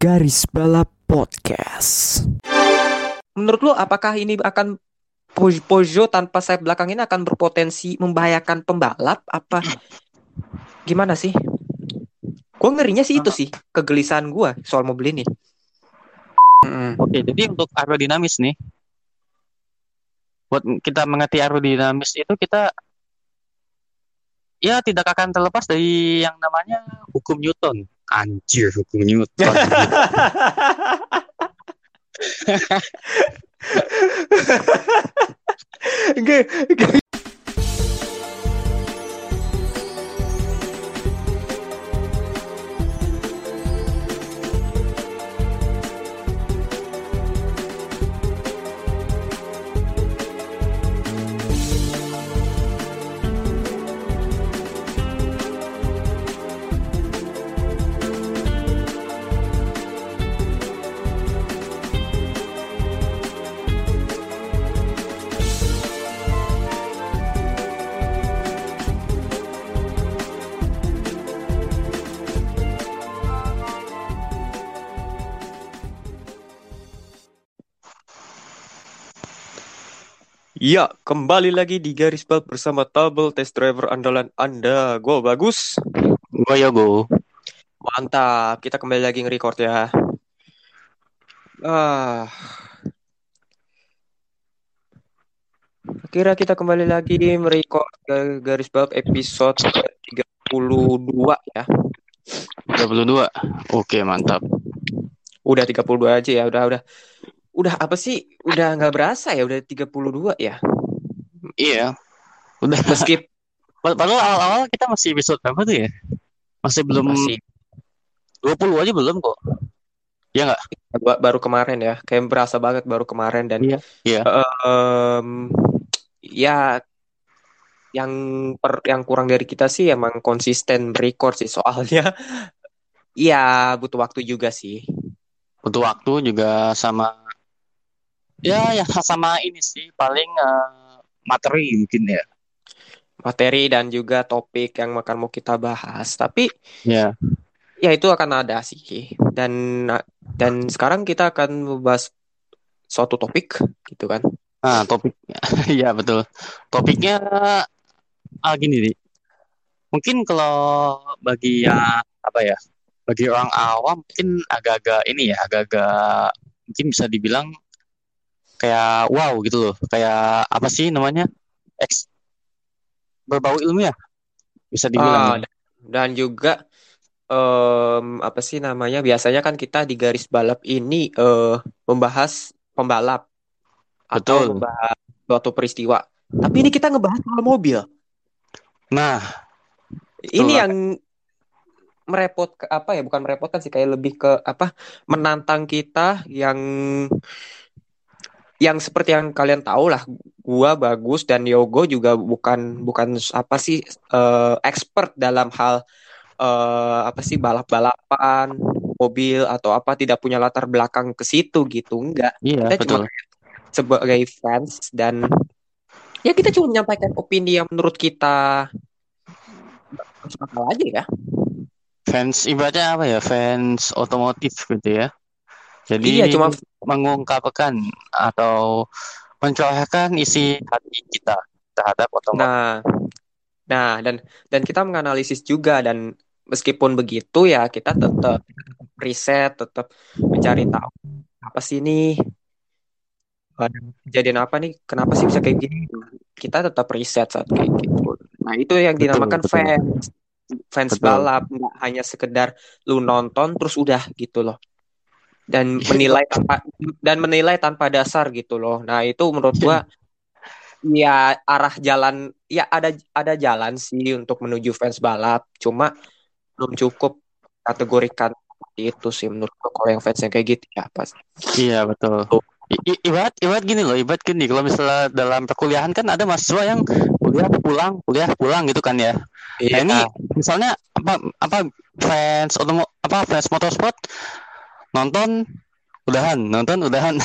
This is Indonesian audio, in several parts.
Garis Balap Podcast. Menurut lu apakah ini akan Peugeot tanpa sayap belakang ini akan berpotensi membahayakan pembalap apa gimana sih? Gue ngerinya sih itu sih kegelisahan gue soal mobil ini. Oke, jadi untuk aerodinamis nih, buat kita mengerti aerodinamis itu kita ya tidak akan terlepas dari yang namanya hukum Newton. Anjir, hukum Newton. Enggak, Ya, kembali lagi di garis balap bersama Tabel Test Driver andalan Anda. Gue bagus. Gue Yogo. Mantap, kita kembali lagi nge-record ya. Ah. Kira kita kembali lagi merecord ga- garis balap episode 32 ya. 32. Oke, mantap. Udah 32 aja ya, udah udah. Udah apa sih? Udah nggak berasa ya, udah 32 ya. Iya. Udah. Meski Padahal awal-awal kita masih episode berapa tuh ya? Masih belum masih 20 aja belum kok. Ya nggak? ba- baru kemarin ya, kayak berasa banget baru kemarin dan Iya. Iya. em, ya yang per yang kurang dari kita sih emang konsisten record sih soalnya ya butuh waktu juga sih butuh waktu juga sama ya ya sama ini sih paling eh, materi mungkin ya. Materi dan juga topik yang akan mau kita bahas tapi ya. ya itu akan ada sih. Dan dan sekarang kita akan membahas suatu topik gitu kan? Nah topik ya betul. Topiknya ah gini nih. Mungkin kalau bagi yang apa ya bagi orang awam mungkin agak-agak ini ya agak-agak mungkin bisa dibilang kayak wow gitu loh kayak apa sih namanya X berbau ilmiah bisa dibilang Ah, dan juga em, apa sih namanya biasanya kan kita di garis balap ini eh membahas pembalap atau Betul. membahas suatu peristiwa. Tapi ini kita ngebahas soal mobil. nah Ini yang merepot apa ya? Bukan merepotkan sih, kayak lebih ke apa? Menantang kita yang yang seperti yang kalian tahu lah, gua bagus dan Yogo juga bukan bukan apa sih eh, expert dalam hal eh, apa sih balap-balapan mobil atau apa tidak punya latar belakang ke situ gitu enggak. Iya kita betul. cuma sebagai fans dan ya kita cuma menyampaikan opini yang menurut kita masuk akal aja ya. Fans ibaratnya apa ya fans otomotif gitu ya. Jadi iya cuma mengungkapkan atau mencurahkan isi hati kita terhadap otomotif nah nah dan dan kita menganalisis juga dan meskipun begitu ya kita tetap riset tetap mencari tahu apa sih ini? Kejadian apa nih? Kenapa sih bisa kayak gini? Kita tetap riset saat kayak gitu. Nah itu yang dinamakan betul. fans fans Betul. balap. Nggak hanya sekedar lu nonton terus udah gitu loh dan menilai tanpa dan menilai tanpa dasar gitu loh. Nah itu menurut gua ya arah jalan ya ada ada jalan sih untuk menuju fans balap. Cuma belum cukup kategorikan itu sih menurut gua kalau yang fans yang kayak gitu ya pas. Iya betul. I- i- ibarat ibarat gini loh ibarat gini kalau misalnya dalam perkuliahan kan ada mahasiswa yang kuliah pulang kuliah pulang gitu kan ya. Nah ini misalnya apa apa fans otomo apa fans motorsport nonton udahan nonton udahan.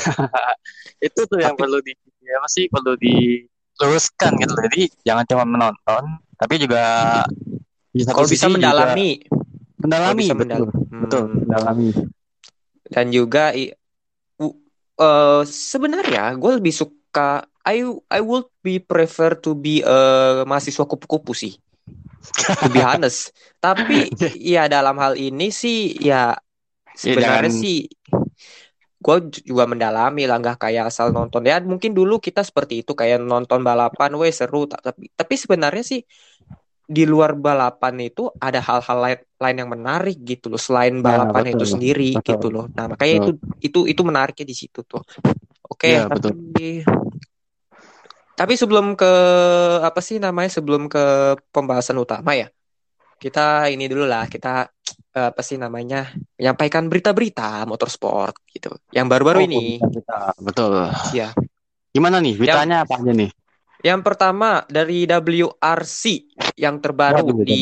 Itu tuh yang Tapi- perlu di ya masih perlu diluruskan gitu jadi jangan cuma menonton tapi juga di satu kalau bisa juga mendalami. Mendalami bisa betul. Hmm. mendalami. Dan juga i- eh, sebenarnya gue lebih suka I I would be prefer to be eh, mahasiswa kupu-kupu sih. To be honest. Tapi ya dalam hal ini sih ya sebenarnya jangan- sih gue juga mendalami lah nggak kayak asal nonton. Ya mungkin dulu kita seperti itu kayak nonton balapan weh seru ta- tapi tapi sebenarnya sih di luar balapan itu ada hal-hal lain, lain yang menarik gitu loh selain Nah, balapan itu betul, sendiri betul. gitu loh. Nah makanya itu itu itu menariknya di situ tuh. Oke Iya, tapi tapi sebelum ke apa sih namanya sebelum ke pembahasan utama ya kita ini dulu lah kita eh, apa sih namanya menyampaikan berita-berita motorsport gitu. Yang baru-baru Oh, ini. berita, betul. ya Gimana nih? Beritanya apa aja nih? yang pertama dari WRC yang terbaru Waduh, di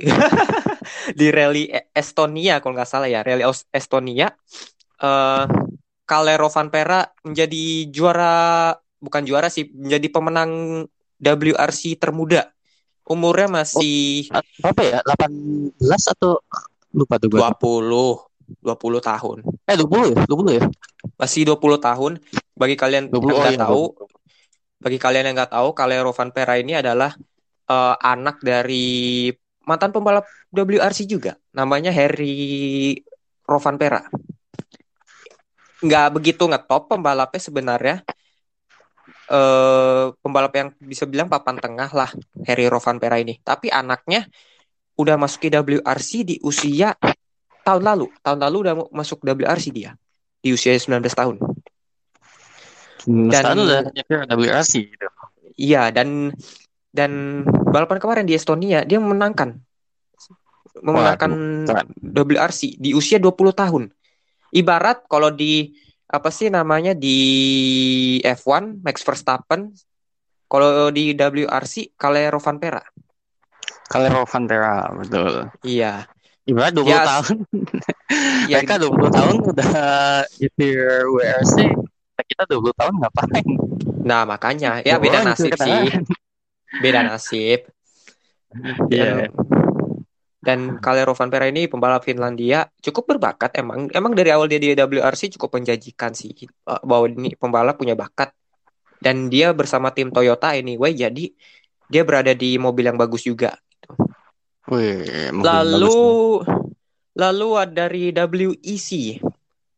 di rally Estonia kalau nggak salah ya rally Estonia. Eh Calero Vanpera menjadi juara bukan juara sih menjadi pemenang WRC termuda umurnya masih Apa ya? 18 atau lupa tuh gue. 20 20 tahun Eh 20 ya? 20 ya? masih 20 tahun bagi kalian 20 yang oh nggak iya. tahu bagi kalian yang nggak tahu Calero Vanpera ini adalah eh, anak dari mantan pembalap WRC juga namanya Harry Rovanpera nggak begitu ngetop pembalapnya sebenarnya eh pembalap yang bisa bilang papan tengah lah Harry Rovanpera ini tapi anaknya udah masuk ke WRC di usia tahun lalu tahun lalu udah masuk WRC dia di usia 19 tahun Dan udah WRC gitu. Iya dan dan balapan kemarin di Estonia dia memenangkan memenangkan. WRC di usia 20 tahun. Ibarat kalau di apa sih namanya di F1 Max Verstappen kalau di WRC Calero Vanpera. Calero Vanpera, betul. Iya. Ibarat 20 Ya, tahun. Ya, Mereka 20 tahun udah nyetir WRC. Kita 20 tahun ngapain? nah makanya ya beda nasib sih. Beda nasib. Iya. Dan, dan Calero Vanpera ini pembalap Finlandia cukup berbakat emang. Emang dari awal dia di WRC cukup menjanjikan sih eh, bahwa ini pembalap punya bakat. Dan dia bersama tim Toyota anyway jadi dia berada di mobil yang bagus juga. Wih, mobil Lalu bagus lalu ada dari WEC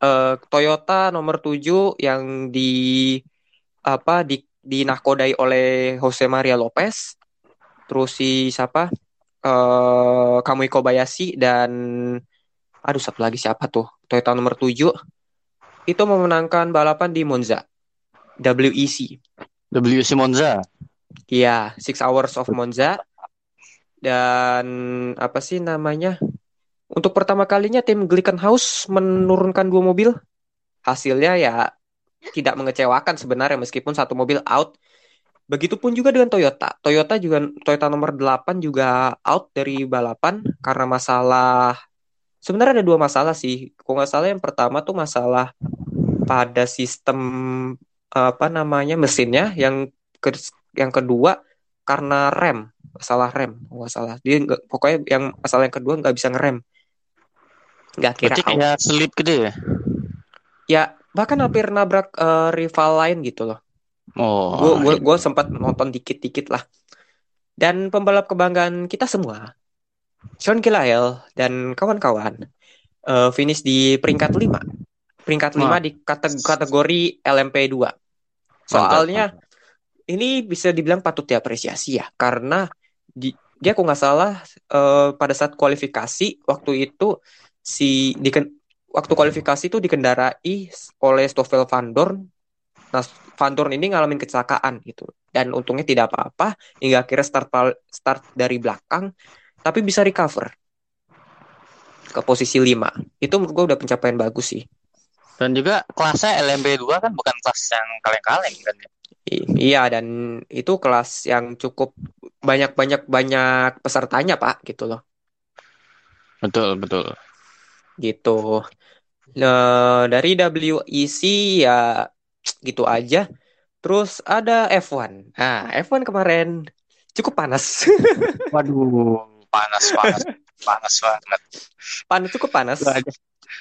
eh, Toyota nomor 7 yang di apa di dinakodai oleh Jose Maria Lopez. Terus si siapa? Eh Kamui Kobayashi dan aduh satu lagi siapa tuh? Toyota nomor 7 itu memenangkan balapan di Monza. WEC. WC Monza. Iya, Six Hours of Monza. Dan apa sih namanya? Untuk pertama kalinya tim Glickenhaus menurunkan dua mobil. Hasilnya ya tidak mengecewakan sebenarnya meskipun satu mobil out. Begitupun juga dengan Toyota. Toyota juga Toyota nomor 8 juga out dari balapan karena masalah sebenarnya ada dua masalah sih. Kalau nggak salah yang pertama tuh masalah pada sistem apa namanya mesinnya yang ke, yang kedua karena rem masalah rem nggak salah dia nggak pokoknya yang masalah yang kedua nggak bisa ngerem nggak kira Berarti kayak selip gede ya? ya bahkan hampir nabrak eh, rival lain gitu loh Oh. gue gue sempat nonton dikit-dikit lah dan pembalap kebanggaan kita semua Sean Kilael dan kawan-kawan eh, finish di peringkat 5 peringkat 5 Wah. di kate- kategori LMP2 soalnya ini bisa dibilang patut diapresiasi ya karena di, dia kok nggak salah eh, pada saat kualifikasi waktu itu si diken, waktu kualifikasi itu dikendarai oleh Stoffel Van Dorn. Nah, Van Dorn ini ngalamin kecelakaan gitu dan untungnya tidak apa-apa hingga akhirnya start pal- start dari belakang tapi bisa recover ke posisi 5. Itu menurut gue udah pencapaian bagus sih. Dan juga kelasnya LMP2 kan bukan kelas yang kaleng-kaleng kan ya? I- Iya dan itu kelas yang cukup banyak-banyak banyak pesertanya Pak gitu loh. Betul, betul. gitu. Nah, dari WEC ya gitu aja. Terus ada F1. Nah, F1 kemarin cukup panas. Waduh, panas, panas, panas banget. panas cukup panas. Gua aja,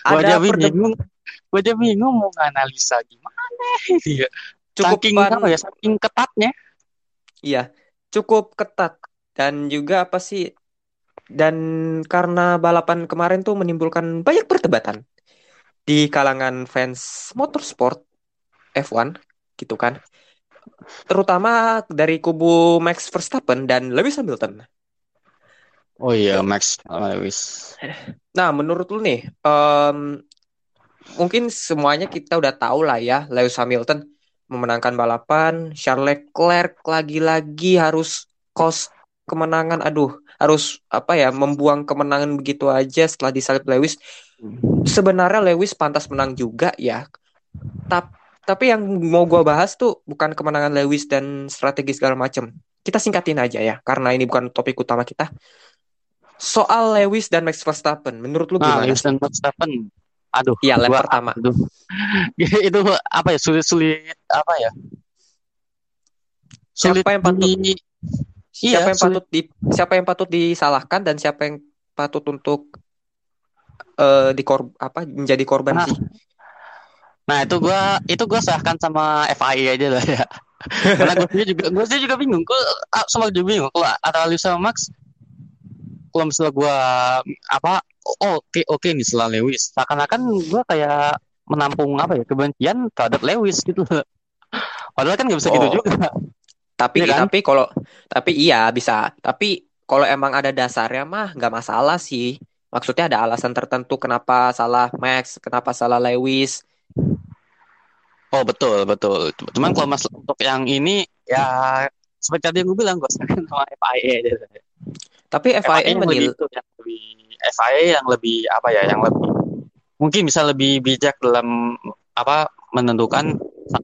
Gua ada bingung. Gua aja bingung mau analisa gimana. Iya. cukup Saking pan- apa ya? Saking ketatnya. Iya, cukup ketat dan juga apa sih? Dan karena balapan kemarin tuh menimbulkan banyak perdebatan di kalangan fans motorsport F1 gitu kan. Terutama dari kubu Max Verstappen dan Lewis Hamilton. Oh iya, Max Lewis. Nah, menurut lu nih, em, mungkin semuanya kita udah tahu lah ya, Lewis Hamilton memenangkan balapan, Charles Leclerc lagi-lagi harus kos kemenangan, aduh, harus apa ya, membuang kemenangan begitu aja setelah disalip Lewis. Sebenarnya Lewis pantas menang juga ya, Tap- tapi yang mau gua bahas tuh bukan kemenangan Lewis dan strategi segala macem. Kita singkatin aja ya, karena ini bukan topik utama kita. Soal Lewis dan Max Verstappen, menurut lu Nah, gimana? Lewis dan Verstappen. Aduh, Iya, lap pertama. aduh. itu apa ya? Sulit-sulit apa ya? Sulit Siapa yang patut- di- Siapa Iya, yang sulit. patut di siapa yang patut disalahkan dan siapa yang patut untuk eh dikor apa menjadi korban Ah, sih? Nah itu gua itu gua serahkan sama FIA aja lah ya. Karena gue sendiri juga gue sendiri juga bingung. Gue ah, sama juga bingung. Kalau sama Max, kalau misalnya gua apa? Oh, oke oke nih setelah Lewis. Seakan-akan gua kayak menampung apa ya kebencian terhadap Lewis gitu. Padahal kan nggak bisa gitu Oh. juga. Tapi Iya kan? tapi kalau tapi iya bisa. Tapi kalau emang ada dasarnya mah nggak masalah sih. Maksudnya ada alasan tertentu kenapa salah Max, kenapa salah Lewis. Oh betul betul. Cuman kalau mas untuk yang ini ya seperti tadi yang gue bilang gue serahkan sama FIA. Tapi FIA FIA yang lebih itu yang lebih FIA yang lebih apa ya yang lebih mungkin bisa lebih bijak dalam apa menentukan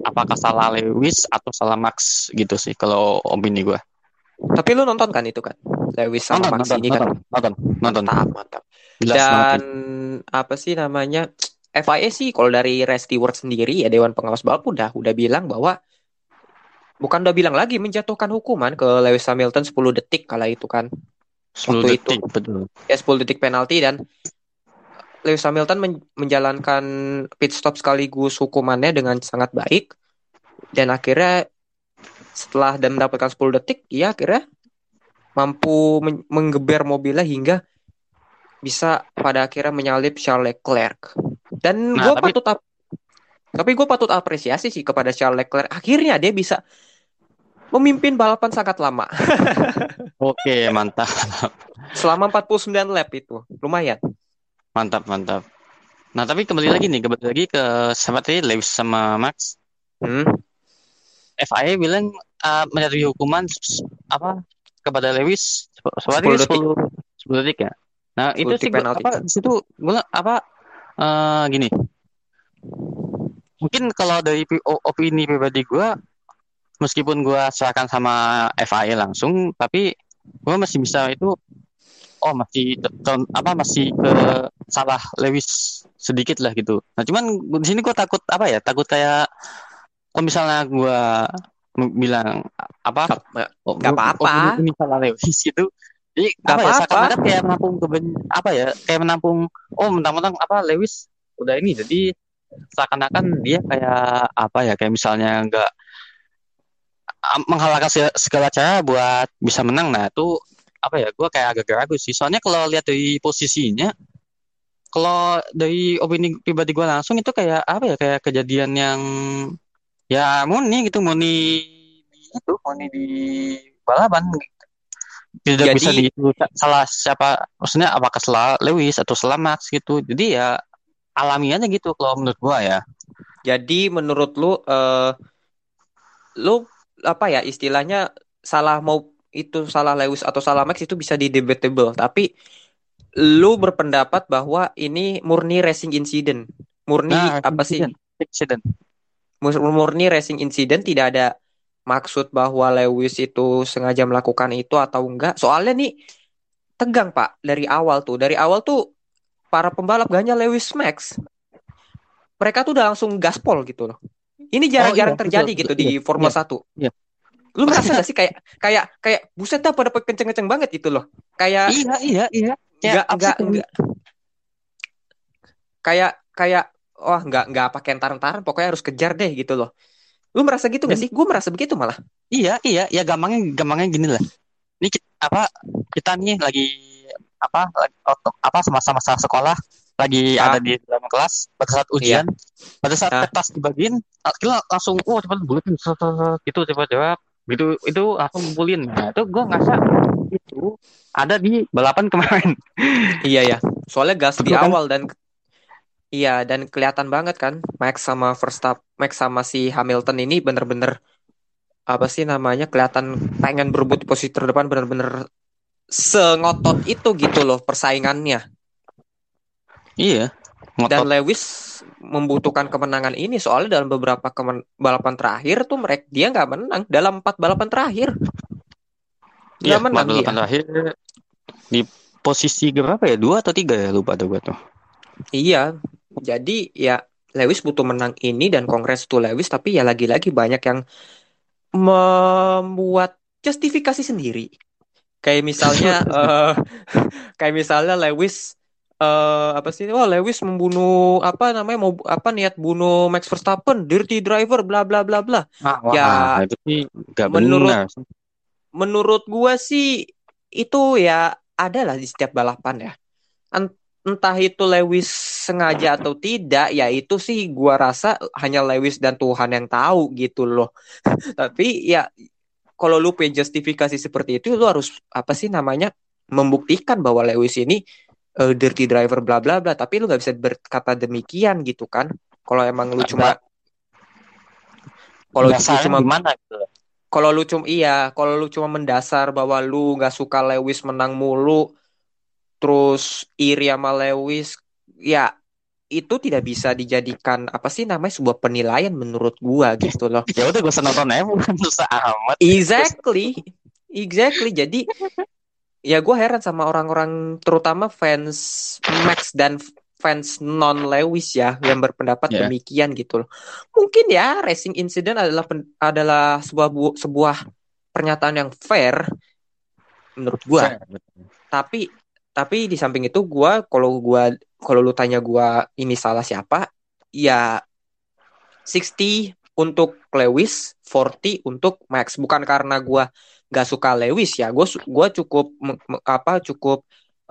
apakah salah Lewis atau salah Max gitu sih kalau opini gue Tapi lu nonton kan itu kan? Lewis sama nonton Max nonton ini kan. nonton nonton nonton Mantap, mantap. jelas Dan apa sih namanya? FIA sih kalau dari Race Stewart sendiri ya Dewan Pengawas Balap udah udah bilang bahwa bukan udah bilang lagi menjatuhkan hukuman ke Lewis Hamilton 10 detik kala itu kan. 10 waktu itu. detik betul Ya 10 detik penalti dan Lewis Hamilton men- menjalankan pit stop sekaligus hukumannya dengan sangat baik dan akhirnya setelah dan mendapatkan 10 detik dia akhirnya mampu men- menggeber mobilnya hingga bisa pada akhirnya menyalip Charles Leclerc. Dan Nah, gue tapi- patut ap- tapi gue patut apresiasi sih kepada Charles Leclerc. Akhirnya dia bisa memimpin balapan sangat lama oke mantap selama 49 lap itu. Lumayan. mantap mantap nah tapi kembali lagi nih kembali lagi ke sama tadi Lewis sama Max Hmm. FIA bilang uh, menjatuhi hukuman s- apa kepada Lewis 10 10 detik. 10 10 detik ya. Nah, 10 itu sih penalti. apa di situ gua apa eh, gini. Mungkin kalau dari opini pribadi gua meskipun gua serahkan sama FIA langsung tapi gua masih bisa itu oh masih apa masih ke salah Lewis sedikit lah gitu. Nah, cuman di sini gua takut apa ya? Takut kayak kalau misalnya gua m- bilang apa Nggak apa-apa. ini salah Lewis gitu. Jadi Nggak apa ya? apa-apa. Seakan-akan kayak menampung keben apa ya? Kayak menampung oh mentang-mentang apa Lewis udah ini jadi seakan-akan dia kayak apa ya? Kayak misalnya nggak menghalalkan se- segala cara buat bisa menang. Nah itu apa ya? Gue kayak agak ragu sih. Soalnya kalau lihat dari posisinya, kalau dari opini pribadi gue langsung itu kayak apa ya? Kayak kejadian yang ya murni gitu, murni di itu, murni di balapan. Tidak Jadi- bisa di salah siapa, maksudnya apakah salah Lewis atau salah Max gitu. Jadi ya alami aja gitu kalau menurut gua ya. Jadi menurut lu eh lu apa ya istilahnya salah mau itu salah Lewis atau salah Max itu bisa di debatable, tapi lu berpendapat bahwa ini murni racing incident. Murni Nah, apa sih? accident. Accident. Mur- Murni racing incident tidak ada maksud bahwa Lewis itu sengaja melakukan itu atau enggak. Soalnya nih tegang, Pak, dari awal tuh. Dari awal tuh para pembalap gaknya Lewis Max. Mereka tuh udah langsung gaspol gitu loh. Ini jarang-jarang iya, betul, terjadi betul, gitu iya, di Formula iya, 1. iya. Lu ngerasa gak sih kayak kayak kayak buset dah pada kenceng-kenceng banget gitu loh. Kayak Iya, iya, iya. enggak apa enggak enggak kayak kayak wah nggak nggak pakai entar-entaran pokoknya harus kejar deh gitu loh lu merasa gitu gak sih gue merasa begitu malah Iya, iya, ya gampangnya gampangnya gini lah. Ini kita, apa kita nih lagi apa lagi, apa sama-sama sekolah lagi Ah. ada di dalam kelas pada saat ujian, pada saat Ah. kertas dibagiin, kita langsung oh cepat buletin gitu cepat jawab gitu itu langsung ngumpulin. Nah, itu gue ngerasa itu ada di balapan kemarin. iya ya soalnya gas di Betul kan? awal dan iya dan kelihatan banget kan Max sama Verstappen Max sama si Hamilton ini bener-bener apa sih namanya kelihatan pengen berebut posisi terdepan bener-bener sengotot itu gitu loh persaingannya Iya. dan Ngotot. Lewis membutuhkan kemenangan ini soalnya dalam beberapa kemen- balapan terakhir tuh mereka dia nggak menang dalam empat balapan terakhir Iya, menang dia balapan terakhir di posisi berapa ya? Dua atau tiga ya? Lupa tuh gue tuh. iya jadi ya Lewis butuh menang ini dan kongres to Lewis tapi ya lagi-lagi banyak yang membuat justifikasi sendiri kayak misalnya eh, kayak misalnya Lewis eh apa sih wah Lewis membunuh apa namanya mau apa niat bunuh Max Verstappen dirty driver bla bla bla bla Ah, wah, Ya, itu sih nggak menurut- benar. menurut gua sih itu ya ada lah di setiap balapan ya. Entah itu Lewis sengaja atau tidak, ya itu sih gua rasa hanya Lewis dan Tuhan yang tahu gitu loh. Tapi ya kalau lu punya justifikasi seperti itu, lu harus apa sih namanya membuktikan bahwa Lewis ini eh, dirty driver bla bla bla. Tapi lu nggak bisa berkata demikian gitu kan? Kalau emang lu cuma kalau lu cuma gimana gitu. kalau lu cuma iya, kalau lu cuma mendasar bahwa lu nggak suka Lewis menang mulu, terus iri sama Lewis, ya itu tidak bisa dijadikan apa sih namanya sebuah penilaian menurut gua gitu loh. Ya udah usah nonton aja bukan susah amat. Exactly, exactly. Jadi ya gua heran sama orang-orang terutama fans Max dan fans non Lewis ya yang berpendapat Ya. demikian gitu loh. Mungkin ya racing incident adalah adalah sebuah bu- sebuah pernyataan yang fair menurut gua. Fair. Tapi tapi di samping itu gua kalau gua kalau lu tanya gua ini salah siapa, ya 60 untuk Lewis, 40 untuk Max. Bukan karena gua gak suka Lewis ya, su- gua cukup apa cukup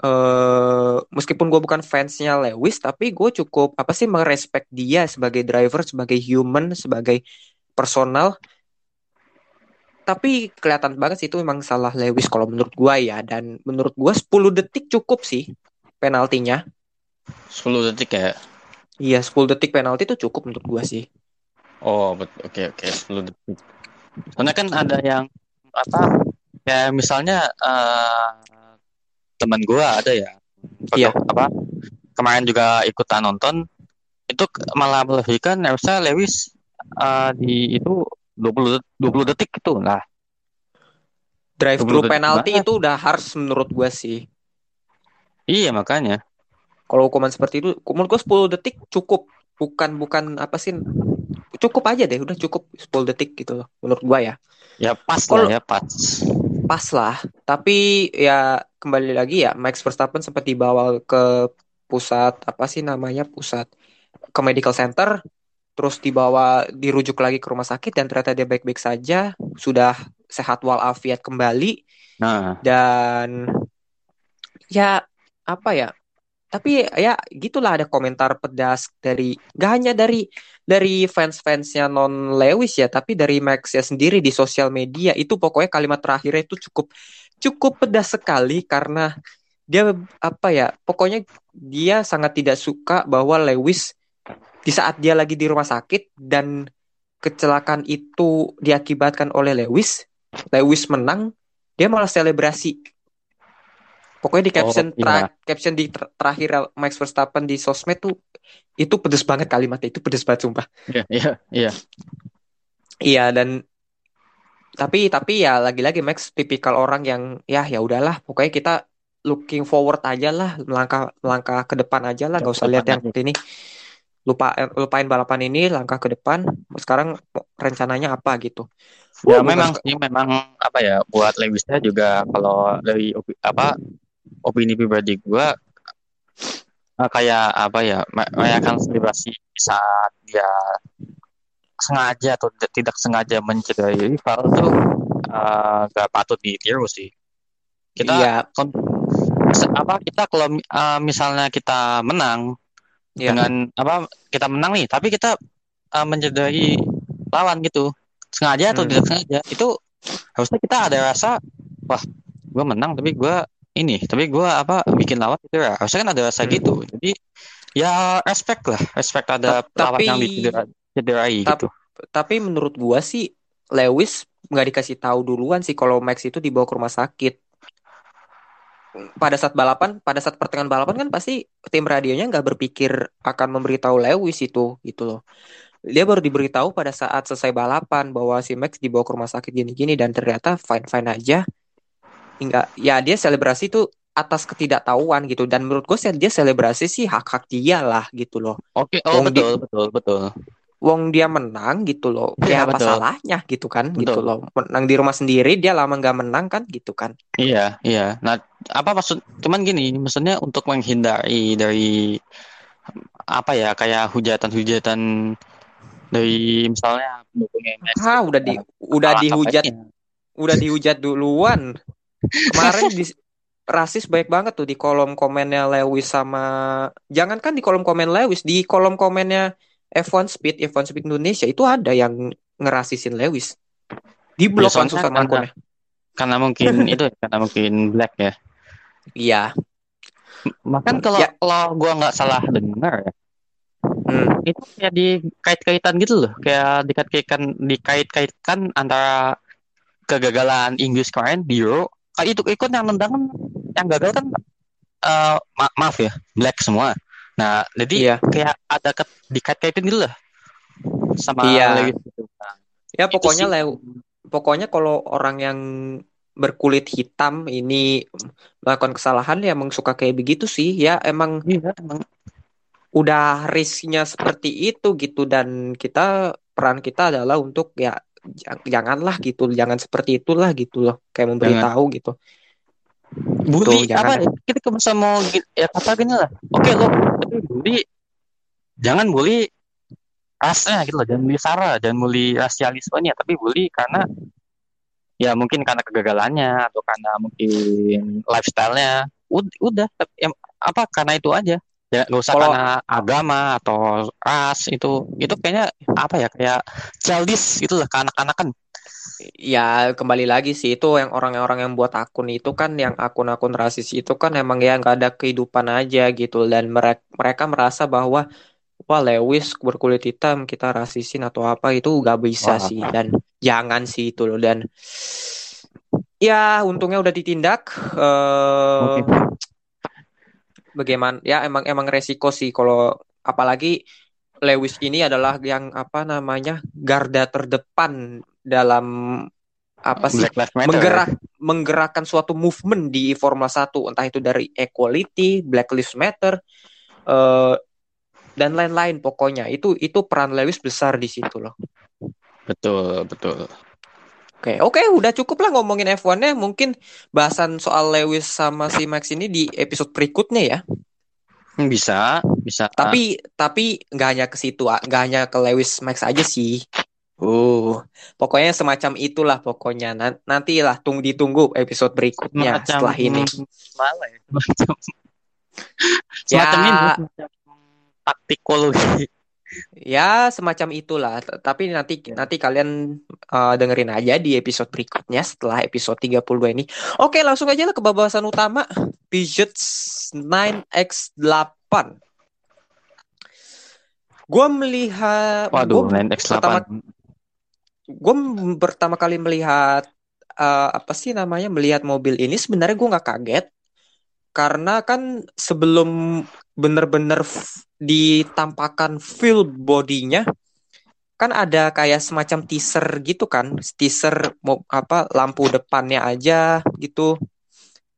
eh meskipun gua bukan fansnya Lewis, tapi gue cukup apa sih merespek dia sebagai driver, sebagai human, sebagai personal. Tapi kelihatan banget sih itu memang salah Lewis kalau menurut gua ya dan menurut gua 10 detik cukup sih penaltinya. 10 detik ya. Iya, 10 detik penalti itu cukup menurut gua sih. Oh. Oke, oke, 10 detik. Soalnya kan ada yang apa? Ya misalnya eh teman gua ada ya. Iya. Apa? Kemarin juga ikutan nonton itu malah melebihkan harusnya Lewis eh, di itu 20 det- 20 detik itu lah. Drive 20 through penalti itu udah harus menurut gua sih. Iya, makanya. Kalau hukuman seperti itu menurut gua 10 detik cukup. Bukan bukan apa sih? Cukup aja deh, udah cukup 10 detik gitu loh menurut gua ya. Ya pas Kalau- lah ya, pas. Pas lah. Tapi ya kembali lagi ya Max Verstappen sempat dibawa ke pusat apa sih namanya? Pusat ke medical center terus dibawa dirujuk lagi ke rumah sakit dan ternyata dia baik-baik saja, sudah sehat walafiat kembali. Nah, dan ya apa ya tapi ya gitulah ada komentar pedas dari gak hanya dari dari fans-fansnya non Lewis ya tapi dari Max ya sendiri di sosial media. Itu pokoknya kalimat terakhirnya itu cukup cukup pedas sekali karena dia apa ya pokoknya dia sangat tidak suka bahwa Lewis di saat dia lagi di rumah sakit dan kecelakaan itu diakibatkan oleh Lewis Lewis menang dia malah selebrasi pokoknya di Oh, caption iya. tra- caption di ter- terakhir Max Verstappen di sosmed tuh itu pedes banget kalimatnya itu pedes banget sumpah iya, iya, iya. iya dan tapi tapi ya lagi-lagi Max tipikal orang yang ya ya udahlah pokoknya kita looking forward aja lah melangkah melangkah ke depan aja lah gak usah lihat yang ini lupa lupain balapan ini langkah ke depan sekarang rencananya apa gitu. Ya Wah, memang bukan- sih memang apa ya buat Lewisnya juga kalau dari opi- apa opini pribadi gua eh, kayak apa ya me- merayakan selebrasi saat dia sengaja atau tidak sengaja mencederai rival itu eh, gak patut ditiru sih. Kita Iya, apa kita kalau eh, misalnya kita menang iya. dengan apa kita menang nih tapi kita eh, mencederai lawan gitu sengaja atau Hmm. tidak sengaja itu harusnya kita ada rasa wah gue menang tapi gue ini tapi gue apa bikin lawan itu ya harusnya kan ada rasa Hmm. gitu jadi ya respect lah respect ada Ta- lawan yang dicederai cederai Tap- gitu Tapi menurut gua sih Lewis nggak dikasih tahu duluan sih kalau Max itu dibawa ke rumah sakit. Pada saat balapan, pada saat pertengahan balapan kan pasti tim radionya nggak berpikir akan memberitahu Lewis itu gitu loh. Dia baru diberitahu pada saat selesai balapan bahwa si Max dibawa ke rumah sakit gini-gini dan ternyata fine-fine aja. Hingga ya dia selebrasi itu atas ketidaktahuan gitu dan menurut gue dia selebrasi sih hak-hak dia lah gitu loh. oke oh Wong di- betul betul betul Wong dia menang gitu loh. Iya, Ya apa betul. salahnya gitu kan Betul. gitu loh. Menang di rumah sendiri dia lama nggak menang kan gitu kan. iya iya nah apa maksud cuman gini maksudnya untuk menghindari dari apa ya kayak hujatan-hujatan dari misalnya pendukungnya Ah udah di udah dihujat udah dihujat duluan. Kemarin di rasis baik banget tuh di kolom komennya Lewis sama jangankan di kolom komen Lewis di kolom komennya F1 Speed F1 Speed Indonesia itu ada yang ngerasisin Lewis. Di blok Ya, langsung sama karena- karena mungkin itu ya, karena mungkin black ya Iya. bahkan kalau Ya. kalau gua nggak salah dengar ya Hmm. itu kayak dikait-kaitan gitu loh kayak dikait-kaitkan dikait-kaitkan antara kegagalan Inggris kemarin di Euro kayak itu ikut yang nendang kan yang gagal kan eh, ma- maaf ya black semua nah jadi Iya. kayak ada ke, dikait-kaitin gitu loh sama Iya. Lewis gitu. Nah, Ya pokoknya. Lew pokoknya kalau orang yang berkulit hitam ini melakukan kesalahan ya emang suka kayak begitu sih ya emang Iya, emang udah risknya seperti itu gitu dan kita peran kita adalah untuk ya jang- janganlah gitu jangan seperti itulah gitu loh kayak memberitahu gitu bully Tuh, jangan apa? ya? kita bisa mau ya kata gini lah. Oke lo tapi bully jangan bully rasnya gitu loh jangan bully sara jangan bully rasialismenya tapi bully karena ya mungkin karena kegagalannya atau karena mungkin lifestyle-nya. Ud- udah tapi em- apa karena itu aja. Ya nggak usah Kalau- karena agama atau ras itu itu kayaknya apa ya kayak childish gitu lah kanak-kanakan ya kembali lagi sih itu yang orang-orang yang buat akun itu kan yang akun-akun rasis itu kan emang ya nggak ada kehidupan aja gitu dan mereka mereka merasa bahwa wah Lewis berkulit hitam kita rasisin atau apa itu nggak bisa Wah. sih dan jangan sih itu loh dan ya untungnya udah ditindak eh Oke. bagaimana ya emang emang resiko sih kalau apalagi Lewis ini adalah yang apa namanya garda terdepan dalam apa sih Black Lives Matter menggerak menggerakkan suatu movement di Formula 1 entah itu dari equality, Black Lives Matter eh, dan lain-lain pokoknya itu itu peran Lewis besar di situ loh. betul betul Oke, oke udah cukup lah ngomongin F1-nya. Mungkin bahasan soal Lewis sama si Max ini di episode berikutnya ya. bisa bisa Tapi tapi nggak hanya ke situ, nggak hanya ke Lewis Max aja sih. Uh, pokoknya semacam itulah pokoknya. Nan- Nantilah tunggu ditunggu episode berikutnya Semacam- setelah ini. Malah ya, semacam Ya. semacam ini semacam taktikologi Ya, semacam itulah. Tapi nanti nanti kalian uh, dengerin aja di episode berikutnya setelah episode 32 ini. Oke, langsung aja lah ke bahasan utama. Peugeot 9X8. Gua melihat waduh gua lain X8 pertama- gue pertama kali melihat uh, apa sih namanya melihat mobil ini sebenarnya gue nggak kaget. Karena kan sebelum bener-bener ditampakkan full bodinya kan ada kayak semacam teaser gitu kan. Teaser mau apa lampu depannya aja gitu.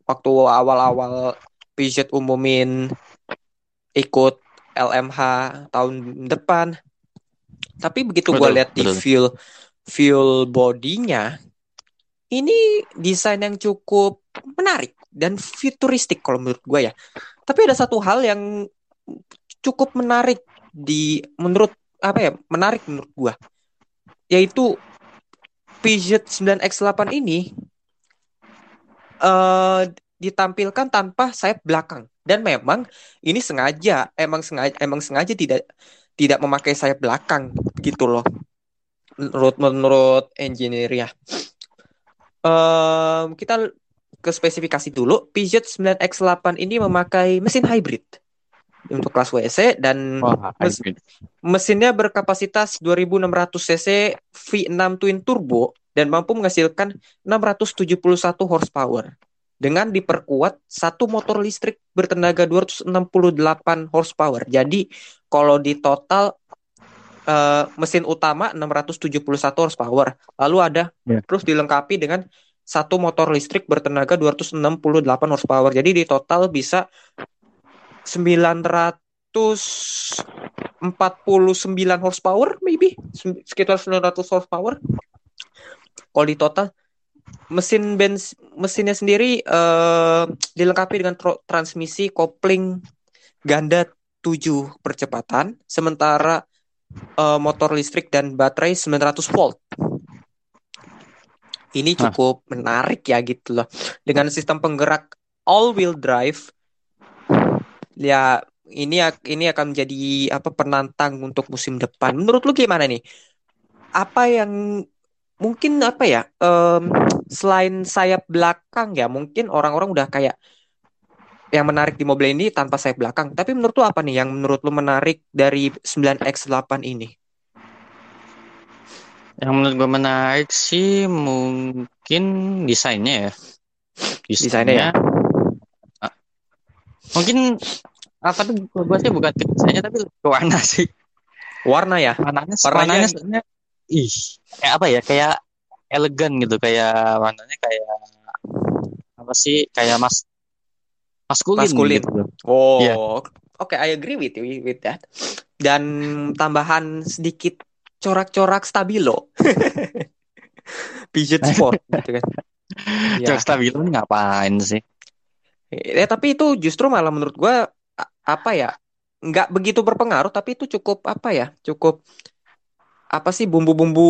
Waktu awal-awal Peugeot umumin ikut LMH tahun depan. Tapi begitu gue lihat di betul. Fuel bodinya ini desain yang cukup menarik dan futuristik kalau menurut gue ya. Tapi ada satu hal yang cukup menarik di menurut apa ya menarik menurut gua. Yaitu Peugeot 9X8 ini eh ditampilkan tanpa sayap belakang. Dan memang ini sengaja emang sengaja emang sengaja tidak tidak memakai sayap belakang gitu loh menurut menurut engineer ya. Em, kita ke spesifikasi dulu. Peugeot 9X8 ini memakai mesin hybrid untuk kelas WC dan Wah, mes- mesinnya berkapasitas 2600 cc V6 twin turbo dan mampu menghasilkan 671 horsepower dengan diperkuat satu motor listrik bertenaga 268 horsepower. Jadi kalau di total eh, mesin utama 671 horsepower, lalu ada Ya. terus dilengkapi dengan satu motor listrik bertenaga 268 horsepower. Jadi di total bisa 949 horsepower maybe sekitar 900 horsepower. Kalau di total mesin bens mesinnya sendiri eh, dilengkapi dengan transmisi kopling ganda 7 percepatan sementara eh, motor listrik dan baterai 900 volt. Ini Hah. cukup menarik ya gitu loh. Dengan sistem penggerak all wheel drive ya ini ini akan menjadi apa penantang untuk musim depan. Menurut lu gimana nih? Apa yang mungkin apa ya? em, selain sayap belakang ya, mungkin orang-orang udah kayak yang menarik di mobil ini tanpa sayap belakang. Tapi menurut lu apa nih yang menurut lu menarik dari 9X8 ini? Yang menurut gue menarik sih mungkin desainnya ya. Desainnya ya? Ah, Mungkin ah, tapi gue sih bukan desainnya tapi ke warna sih. Warna ya? Warnanya Warnanya- warnanya sebenarnya ih kayak apa ya? Kayak elegan gitu kayak warnanya kayak apa sih? Kayak mas maskulin, Maskulin. gitu. Oh, Iya. oke, I agree with you with that. Dan tambahan sedikit corak-corak stabilo. Peugeot Sport gitu kan. Ya. Jok stabilo ini ngapain sih? Eh, tapi itu justru malah menurut gua a- apa ya? nggak begitu berpengaruh, tapi itu cukup apa ya? Cukup apa sih bumbu-bumbu